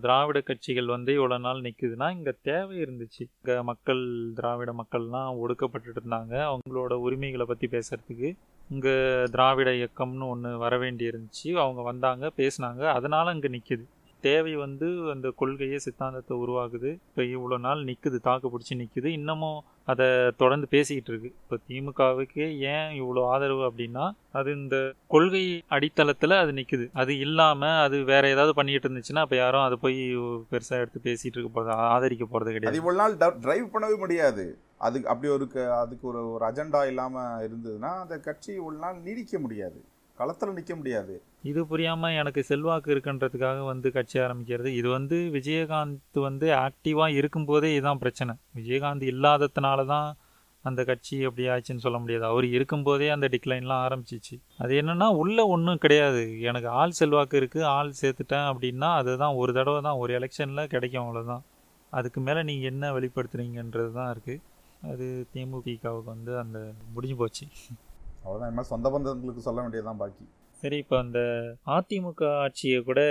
Speaker 1: திராவிட கட்சிகள் வந்து இவ்வளோ நாள் நிற்குதுன்னா இங்கே தேவை இருந்துச்சு. இங்கே மக்கள் திராவிட மக்கள்லாம் ஒடுக்கப்பட்டுட்டு இருந்தாங்க. அவங்களோட உரிமைகளை பற்றி பேசுகிறதுக்கு இங்கே திராவிட இயக்கம்னு ஒன்று வர வேண்டி இருந்துச்சு அவங்க வந்தாங்க பேசுனாங்க. அதனால் இங்கே நிற்கிது தேவை வந்து அந்த கொள்கையை சித்தாந்தத்தை உருவாக்குது. இப்போ இவ்வளோ நாள் நிற்குது தாக்கு பிடிச்சி நிற்குது இன்னமும் அதை தொடர்ந்து பேசிக்கிட்டு இருக்கு. இப்போ திமுகவுக்கு ஏன் இவ்வளோ ஆதரவு அப்படின்னா அது இந்த கொள்கை அடித்தளத்தில் அது நிற்குது அது இல்லாமல் அது வேற ஏதாவது பண்ணிட்டு இருந்துச்சுன்னா அப்போ யாரும் அதை போய் பெருசாக எடுத்து பேசிட்டு இருக்க போகிறது ஆதரிக்க போகிறது கிடையாது.
Speaker 2: இவ்வளோ நாள் டிரைவ் பண்ணவே முடியாது. அதுக்கு அப்படி ஒரு க- அதுக்கு ஒரு ஒரு அஜெண்டா இல்லாமல் இருந்ததுன்னா அந்த கட்சி இவ்வளோ நாள் நீடிக்க முடியாது. களத்தில் நிற்க முடியாது.
Speaker 1: இது புரியாமல் எனக்கு செல்வாக்கு இருக்குன்றதுக்காக வந்து கட்சி ஆரம்பிக்கிறது. இது வந்து விஜயகாந்த் வந்து ஆக்டிவாக இருக்கும்போதே இதுதான் பிரச்சனை. விஜயகாந்த் இல்லாததுனால தான் அந்த கட்சி அப்படி ஆச்சுன்னு சொல்ல முடியாது. அவர் இருக்கும்போதே அந்த டிக்ளைன்லாம் ஆரம்பிச்சிச்சு. அது என்னென்னா உள்ளே ஒன்றும் கிடையாது. எனக்கு ஆள் செல்வாக்கு இருக்குது ஆள் சேர்த்துட்டேன் அப்படின்னா அதுதான் ஒரு தடவை தான் ஒரு எலெக்ஷனில் கிடைக்கும் அவ்வளோதான் அதுக்கு மேலே நீங்கள் என்ன வெளிப்படுத்துறீங்கன்றது தான் இருக்குது அது தேமுதிகவுக்கு வந்து அந்த முடிஞ்சு போச்சு.
Speaker 2: அவ்வளோதான் மாதிரி சொந்த பந்தங்களுக்கு சொல்ல வேண்டியதுதான் பாக்கி.
Speaker 1: சரி இப்போ அந்த அதிமுக ஆட்சியை கூட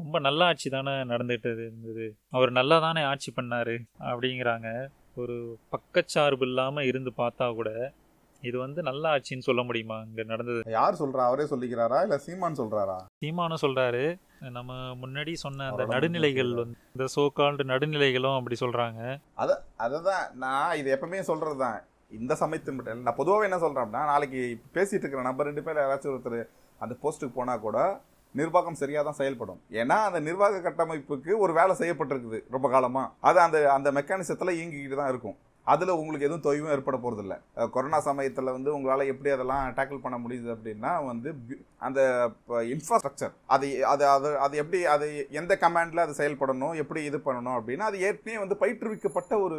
Speaker 1: ரொம்ப நல்ல ஆட்சி தானே நடந்துட்டு இருந்தது. அவர் நல்லா தானே ஆட்சி பண்ணாரு அப்படிங்கிறாங்க. ஒரு பக்கச்சார்பு இல்லாமல் இருந்து பார்த்தா கூட இது வந்து நல்ல ஆட்சின்னு சொல்ல முடியுமா? இங்கே நடந்தது.
Speaker 2: யார் சொல்றா? அவரே சொல்லிக்கிறாரா? இல்லை சீமான் சொல்றாரா?
Speaker 1: சீமானும் சொல்றாரு. நம்ம முன்னாடி சொன்ன அந்த நடுநிலைகள் வந்து இந்த சோகால்டு நடுநிலைகளும் அப்படி சொல்றாங்க.
Speaker 2: அதை தான் நான் இது எப்பவுமே சொல்றது தான் இந்த சமயத்து மட்டும் இல்லை. நான் பொதுவாக என்ன சொல்கிறேன் அப்படின்னா நாளைக்கு பேசிகிட்டு இருக்கிற நம்பர் ரெண்டு பேர் யாராச்சும் ஒருத்தர் அந்த போஸ்ட்டுக்கு போனால் கூட நிர்வாகம் சரியாக தான் செயல்படும். ஏன்னா அந்த நிர்வாக கட்டமைப்புக்கு ஒரு வேலை செய்யப்பட்டிருக்குது ரொம்ப காலமாக அது அந்த அந்த மெக்கானிசத்தில் இயங்கிக்கிட்டு தான் இருக்கும். அதில் உங்களுக்கு எதுவும் தொய்வும் ஏற்பட போகிறதில்ல கொரோனா சமயத்தில் வந்து உங்களால் எப்படி அதெல்லாம் டேக்கிள் பண்ண முடியுது அப்படின்னா வந்து அந்த இன்ஃப்ராஸ்ட்ரக்சர் அது அது அது அது எப்படி அது எந்த கமாண்டில் அது செயல்படணும் எப்படி இது பண்ணணும் அப்படின்னா அது ஏற்கனவே வந்து பயிற்றுவிக்கப்பட்ட ஒரு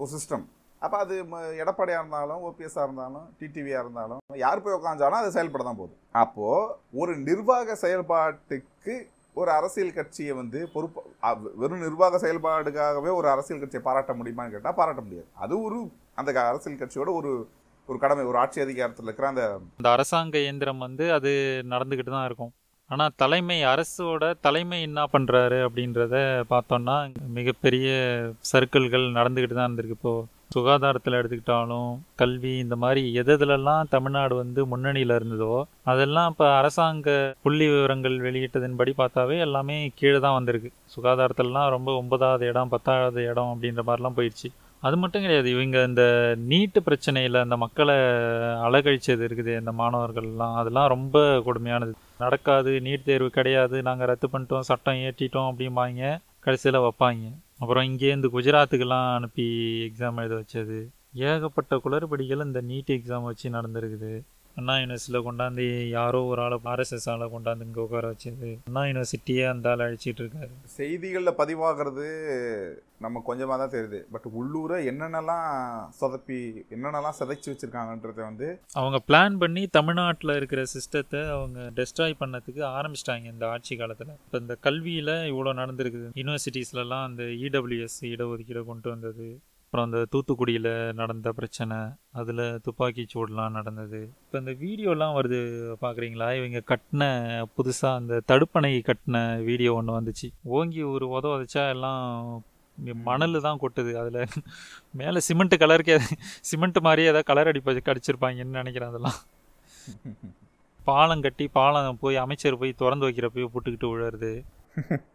Speaker 2: ஒரு சிஸ்டம் அப்போ அது ம- இருந்தாலும் ஓபிஎஸ்ஸாக இருந்தாலும் டிடிவியாக இருந்தாலும் யார் போய் உட்காந்தாலும் அது செயல்பட தான் போகுது. அப்போது ஒரு நிர்வாக செயல்பாட்டுக்கு ஒரு அரசியல் கட்சியை வந்து பொறுப்பு வெறும் நிர்வாக செயல்பாடுக்காகவே ஒரு அரசியல் கட்சியை பாராட்ட முடியுமான்னு கேட்டால் பாராட்ட முடியாது. அது ஒரு அந்த க- அரசியல் கட்சியோட ஒரு ஒரு கடமை ஒரு ஆட்சி அதிகாரத்தில் இருக்கிற அந்த
Speaker 1: அந்த அரசாங்க இயந்திரம் வந்து அது நடந்துக்கிட்டு தான் இருக்கும். ஆனால் தலைமை அரசோட தலைமை என்ன பண்ணுறாரு அப்படின்றத பார்த்தோன்னா மிகப்பெரிய சர்க்கிள்கள் நடந்துக்கிட்டு தான் இருந்திருக்கு. இப்போது சுகாதாரத்தில் எடுத்துக்கிட்டாலும் கல்வி இந்த மாதிரி எது எதுலெல்லாம் தமிழ்நாடு வந்து முன்னணியில் இருந்ததோ அதெல்லாம் இப்போ அரசாங்க புள்ளி விவரங்கள் வெளியிட்டதின்படி பார்த்தாவே எல்லாமே கீழே தான் வந்திருக்கு. சுகாதாரத்திலலாம் ரொம்ப ஒன்பதாவது இடம் பத்தாவது இடம் அப்படின்ற மாதிரிலாம் போயிடுச்சு. அது மட்டும் கிடையாது இவங்க இந்த நீட்டு பிரச்சனையில் அந்த மக்களை அலகழிச்சது இருக்குது இந்த மாணவர்கள்லாம். அதெல்லாம் ரொம்ப கொடுமையானது. நடக்காது நீட் தேர்வு கிடையாது நாங்கள் ரத்து பண்ணிட்டோம் சட்டம் ஏற்றிட்டோம் அப்படிம்பாங்க கடைசியில் வைப்பாங்க. அப்புறம் இங்கேருந்து குஜராத்துக்கெல்லாம் அனுப்பி எக்ஸாம் எழுத வச்சது. ஏகப்பட்ட குளறுபடிகள் இந்த நீட் எக்ஸாம் வச்சு நடந்திருக்குது. அண்ணா யூனிவர்சிட்டியில் கொண்டாந்து யாரோ ஒரு ஆளை ஆர்எஸ்எஸ் ஆளை கொண்டாந்து இங்கே உட்கார வச்சது. அண்ணா யூனிவர்சிட்டியே அந்த ஆளை அழிச்சிட்டு இருக்காரு.
Speaker 2: செய்திகளில் பதிவாகிறது நம்ம கொஞ்சமாக தான் தெரியுது. பட் உள்ளூரை என்னென்னலாம் சொதப்பி என்னென்னலாம் சிதைச்சி வச்சுருக்காங்கன்றத வந்து
Speaker 1: அவங்க பிளான் பண்ணி தமிழ்நாட்டில் இருக்கிற சிஸ்டத்தை அவங்க டெஸ்ட்ராய் பண்ணதுக்கு ஆரம்பிச்சிட்டாங்க இந்த ஆட்சி காலத்தில். இப்போ இந்த கல்வியில் இவ்வளோ நடந்திருக்குது. யூனிவர்சிட்டிஸ்லலாம் அந்த இடபிள்யூஎஸ் இடஒதுக்கீடை கொண்டு வந்தது. அப்புறம் அந்த தூத்துக்குடியில் நடந்த பிரச்சனை அதில் துப்பாக்கி சூடுலாம் நடந்தது. இப்போ இந்த வீடியோலாம் வருது பார்க்குறீங்களா இவங்க கட்டின புதுசாக அந்த தடுப்பணை கட்டின வீடியோ ஒன்று வந்துச்சு. ஓங்கி ஒரு உத உதச்சா எல்லாம் மணல் தான் கொட்டுது. அதில் மேலே சிமெண்ட் கலருக்கே சிமெண்ட் மாதிரியே ஏதாவது கலர் அடிப்ப கடிச்சிருப்பாங்கன்னு நினைக்கிறேன் அதெல்லாம். பாலம் கட்டி பாலம் போய் அமைச்சர் போய் திறந்து வைக்கிறப்பயோ புட்டுக்கிட்டு விழுறது.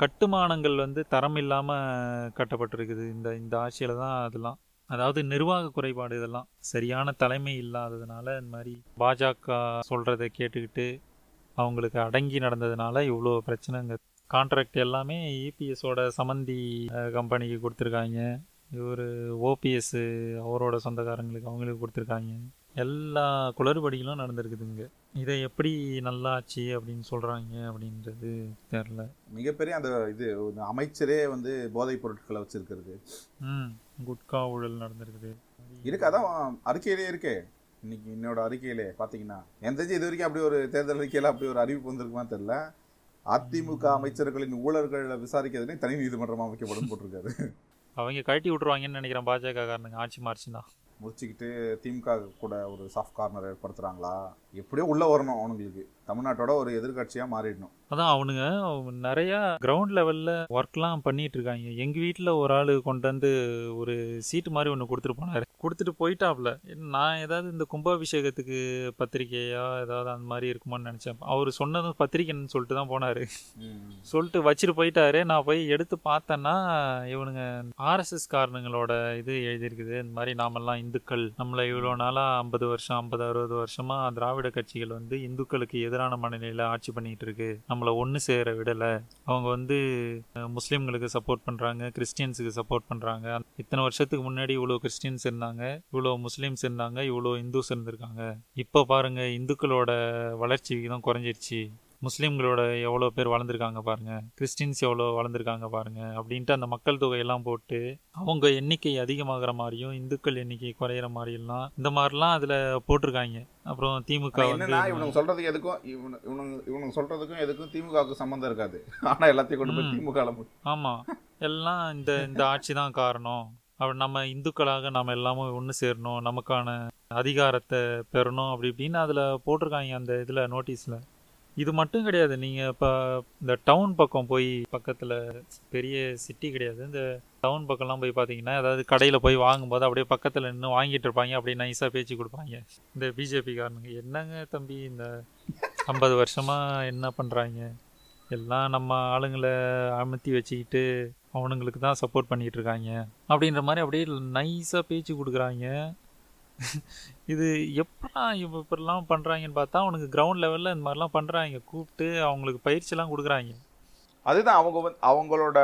Speaker 1: கட்டுமானங்கள் வந்து தரம் இல்லாமல் கட்டப்பட்டிருக்குது. இந்த இந்த ஆட்சியில் தான் அதெல்லாம். அதாவது நிர்வாக குறைபாடு இதெல்லாம். சரியான தலைமை இல்லாததுனால இந்த மாதிரி பாஜக சொல்கிறத கேட்டுக்கிட்டு அவங்களுக்கு அடங்கி நடந்ததுனால இவ்வளோ பிரச்சனைங்க. கான்ட்ராக்ட் எல்லாமே இபிஎஸோட சமந்தி கம்பெனிக்கு கொடுத்துருக்காங்க. இவர் ஓபிஎஸ் அவரோட சொந்தக்காரங்களுக்கு அவங்களுக்கு கொடுத்துருக்காங்க. எல்லா குளறுபடிகளும் நடந்திருக்குதுங்க. இதை எப்படி நல்லாச்சு அப்படின்னு சொல்கிறாங்க அப்படின்றது தெரில
Speaker 2: மிகப்பெரிய அந்த இது அமைச்சரே வந்து போதைப் பொருட்களை வச்சிருக்கிறது.
Speaker 1: ம் குட்கா ஊழல் நடந்திருக்குது.
Speaker 2: இருக்கு அதான் அறிக்கையிலே இருக்கே. இன்னைக்கு என்னோட அறிக்கையிலே பார்த்தீங்கன்னா தெரிஞ்சு இது வரைக்கும் அப்படி ஒரு தேர்தல் அறிக்கையில அப்படி ஒரு அறிவிப்பு வந்திருக்குமா தெரியல. அதிமுக அமைச்சர்களின் ஊழல்களை விசாரிக்கிறதுனே தனி நீதிமன்றம் அமைக்கப்படும் போட்டிருக்காரு.
Speaker 1: அவங்க கழட்டி விட்ருவாங்கன்னு நினைக்கிறேன் பாஜக காரனுங்க ஆட்சி மாறிச்சுன்னா.
Speaker 2: முடிச்சுக்கிட்டு திமுக கூட ஒரு சாஃப்ட் கார்னர் ஏற்படுத்துகிறாங்களா எப்படியோ உள்ள வரணும் அவனுங்களுக்கு. தமிழ்நாட்டோட ஒரு எதிர்கட்சியா மாறிடணும்.
Speaker 1: அதான் அவனுங்க நிறையா கிரவுண்ட் லெவலில் ஒர்க்லாம் பண்ணிட்டு இருக்காங்க எங்கள் வீட்டில் ஒரு ஆள் கொண்டு வந்து ஒரு சீட்டு மாதிரி ஒன்று கொடுத்துட்டு போனார். கொடுத்துட்டு போயிட்டாப்ல. நான் ஏதாவது இந்த கும்பாபிஷேகத்துக்கு பத்திரிக்கையா ஏதாவது அந்த மாதிரி இருக்குமான்னு நினச்சேன். அவர் சொன்னதும் பத்திரிக்கைன்னு சொல்லிட்டு தான் போனார். சொல்லிட்டு வச்சுட்டு போயிட்டாரு. நான் போய் எடுத்து பார்த்தேன்னா இவனுங்க ஆர்எஸ்எஸ் காரணங்களோட இது எழுதியிருக்குது. இந்த மாதிரி நாமெல்லாம் இந்துக்கள். நம்மளை இவ்வளோ நாளாக ஐம்பது வருஷம் ஐம்பது அறுபது வருஷமாக திராவிட கட்சிகள் வந்து இந்துக்களுக்கு எதிரான மனநிலையில் ஆட்சி பண்ணிட்டு இருக்கு. நம்மளை ஒன்று சேர விடலை. அவங்க வந்து முஸ்லீம்களுக்கு சப்போர்ட் பண்ணுறாங்க கிறிஸ்டியன்ஸுக்கு சப்போர்ட் பண்ணுறாங்க இத்தனை வருஷத்துக்கு முன்னாடி இவ்வளோ கிறிஸ்டியன்ஸ் இருந்தாங்க இவ்வளோ முஸ்லீம்ஸ் இருந்தாங்க இவ்வளோ இந்துஸ் இருந்திருக்காங்க. இப்போ பாருங்க இந்துக்களோட வளர்ச்சி விகிதம் குறைஞ்சிருச்சு. முஸ்லீம்களோட எவ்வளோ பேர் வளர்ந்துருக்காங்க பாருங்க கிறிஸ்டின்ஸ் எவ்வளோ வளர்ந்துருக்காங்க பாருங்க அப்படின்ட்டு அந்த மக்கள் தொகையெல்லாம் போட்டு அவங்க எண்ணிக்கை அதிகமாகிற மாதிரியும் இந்துக்கள் எண்ணிக்கை குறையிற மாதிரியெல்லாம் இந்த மாதிரிலாம் அதில் போட்டிருக்காங்க. அப்புறம் திமுக
Speaker 2: என்னன்னா இவனுங்க சொல்றதுக்கு எதுக்கும் இவனு இவனுங்க இவனுங்க சொல்றதுக்கும் எதுக்கும் திமுகவுக்கு சம்பந்தம் இருக்காது. ஆனா எல்லாத்தையும் கொண்டு போய். திமுக
Speaker 1: ஆமாம் எல்லாம் இந்த இந்த ஆட்சி தான் காரணம். அப்படி நம்ம இந்துக்களாக நம்ம எல்லாமும் ஒன்று சேரணும் நமக்கான அதிகாரத்தை பெறணும் அப்படி இப்படின்னு அதில் போட்டிருக்காங்க அந்த இதில் நோட்டீஸில். இது மட்டும் கிடையாது. நீங்கள் இப்போ இந்த டவுன் பக்கம் போய் பக்கத்தில் பெரிய சிட்டி கிடையாது. இந்த டவுன் பக்கம்லாம் போய் பார்த்தீங்கன்னா அதாவது கடையில் போய் வாங்கும்போது அப்படியே பக்கத்தில் நின்று வாங்கிட்டு இருப்பாங்க. அப்படியே நைஸாக பேச்சு கொடுப்பாங்க. இந்த பிஜேபிகாரனுங்க என்னங்க தம்பி இந்த ஐம்பது வருஷமாக என்ன பண்ணுறாங்க எல்லாம் நம்ம ஆளுங்களை அமுத்தி வச்சுக்கிட்டு அவனுங்களுக்கு தான் சப்போர்ட் பண்ணிகிட்டு இருக்காங்க. அப்படின்ற மாதிரி அப்படியே நைஸாக பேச்சு கொடுக்குறாங்க. இது எப்படா இவ இப்படிலாம் பண்ணுறாங்கன்னு பார்த்தா அவனுக்கு கிரவுண்ட் லெவலில் இந்த மாதிரிலாம் பண்ணுறாங்க கூப்பிட்டு அவங்களுக்கு பயிற்சிலாம் கொடுக்குறாங்க.
Speaker 2: அதுதான் அவங்க வந்து அவங்களோட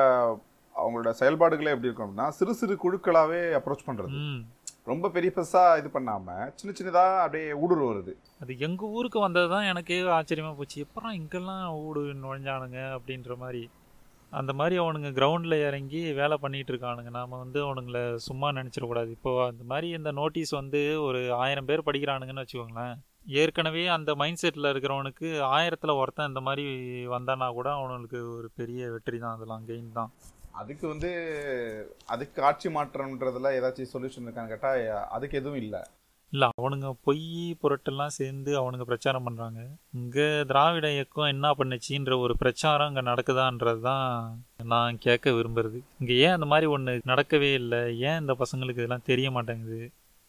Speaker 2: அவங்களோட செயல்பாடுகளே எப்படி இருக்கும் அப்படின்னா சிறு சிறு குழுக்களாவே அப்ரோச் பண்றது.
Speaker 1: ம்.
Speaker 2: ரொம்ப பெரிய பெருசா இது பண்ணாம சின்ன சின்னதா அப்படியே ஊடுருவது
Speaker 1: அது எங்கள் ஊருக்கு வந்தது தான் எனக்கே ஆச்சரியமாக போச்சு. எப்படா இங்கெல்லாம் ஊடு நுழைஞ்சானுங்க அப்படின்ற மாதிரி. அந்த மாதிரி அவனுங்க கிரவுண்டில் இறங்கி வேலை பண்ணிகிட்டு இருக்கானுங்க நாம் வந்து அவனுங்கள சும்மா நினச்சிடக்கூடாது. இப்போது அந்த மாதிரி இந்த நோட்டீஸ் வந்து ஒரு ஆயிரம் பேர் படிக்கிறானுங்கன்னு வச்சுக்கோங்களேன். ஏற்கனவே அந்த மைண்ட் செட்டில் இருக்கிறவனுக்கு ஆயிரத்தில் ஒருத்தன் இந்த மாதிரி வந்தானா கூட அவனுக்கு ஒரு பெரிய வெற்றி தான். அதெல்லாம் கெயின் தான்.
Speaker 2: அதுக்கு வந்து அதுக்கு ஆட்சி மாற்றம்ன்றதுல ஏதாச்சும் சொல்யூஷன் இருக்கான்னு கேட்டால் அதுக்கு எதுவும் இல்லை.
Speaker 1: இல்லை அவனுங்க பொய் புரட்டெல்லாம் சேர்ந்து அவனுங்க பிரச்சாரம் பண்ணுறாங்க இங்கே திராவிட இயக்கம் என்ன பண்ணுச்சுன்ற ஒரு பிரச்சாரம் இங்கே நடக்குதான்றது தான் நான் கேட்க விரும்புறது. இங்கே ஏன் அந்த மாதிரி ஒன்று நடக்கவே இல்லை? ஏன் இந்த பசங்களுக்கு இதெல்லாம் தெரிய மாட்டேங்குது?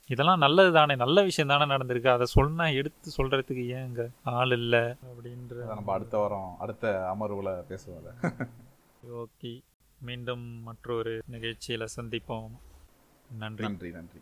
Speaker 1: இதெல்லாம் நல்லது தானே நல்ல விஷயம் தானே நடந்திருக்கு. அதை சொன்னா எடுத்து சொல்கிறதுக்கு ஏன் இங்கே ஆள் இல்லை? அப்படின்ற
Speaker 2: நம்ம அடுத்த வாரம் அடுத்த அமர்வுல பேசுவோம்
Speaker 1: ஓகே மீண்டும் மற்றொரு நிகழ்ச்சியில் சந்திப்போம். நன்றி.
Speaker 2: நன்றி நன்றி.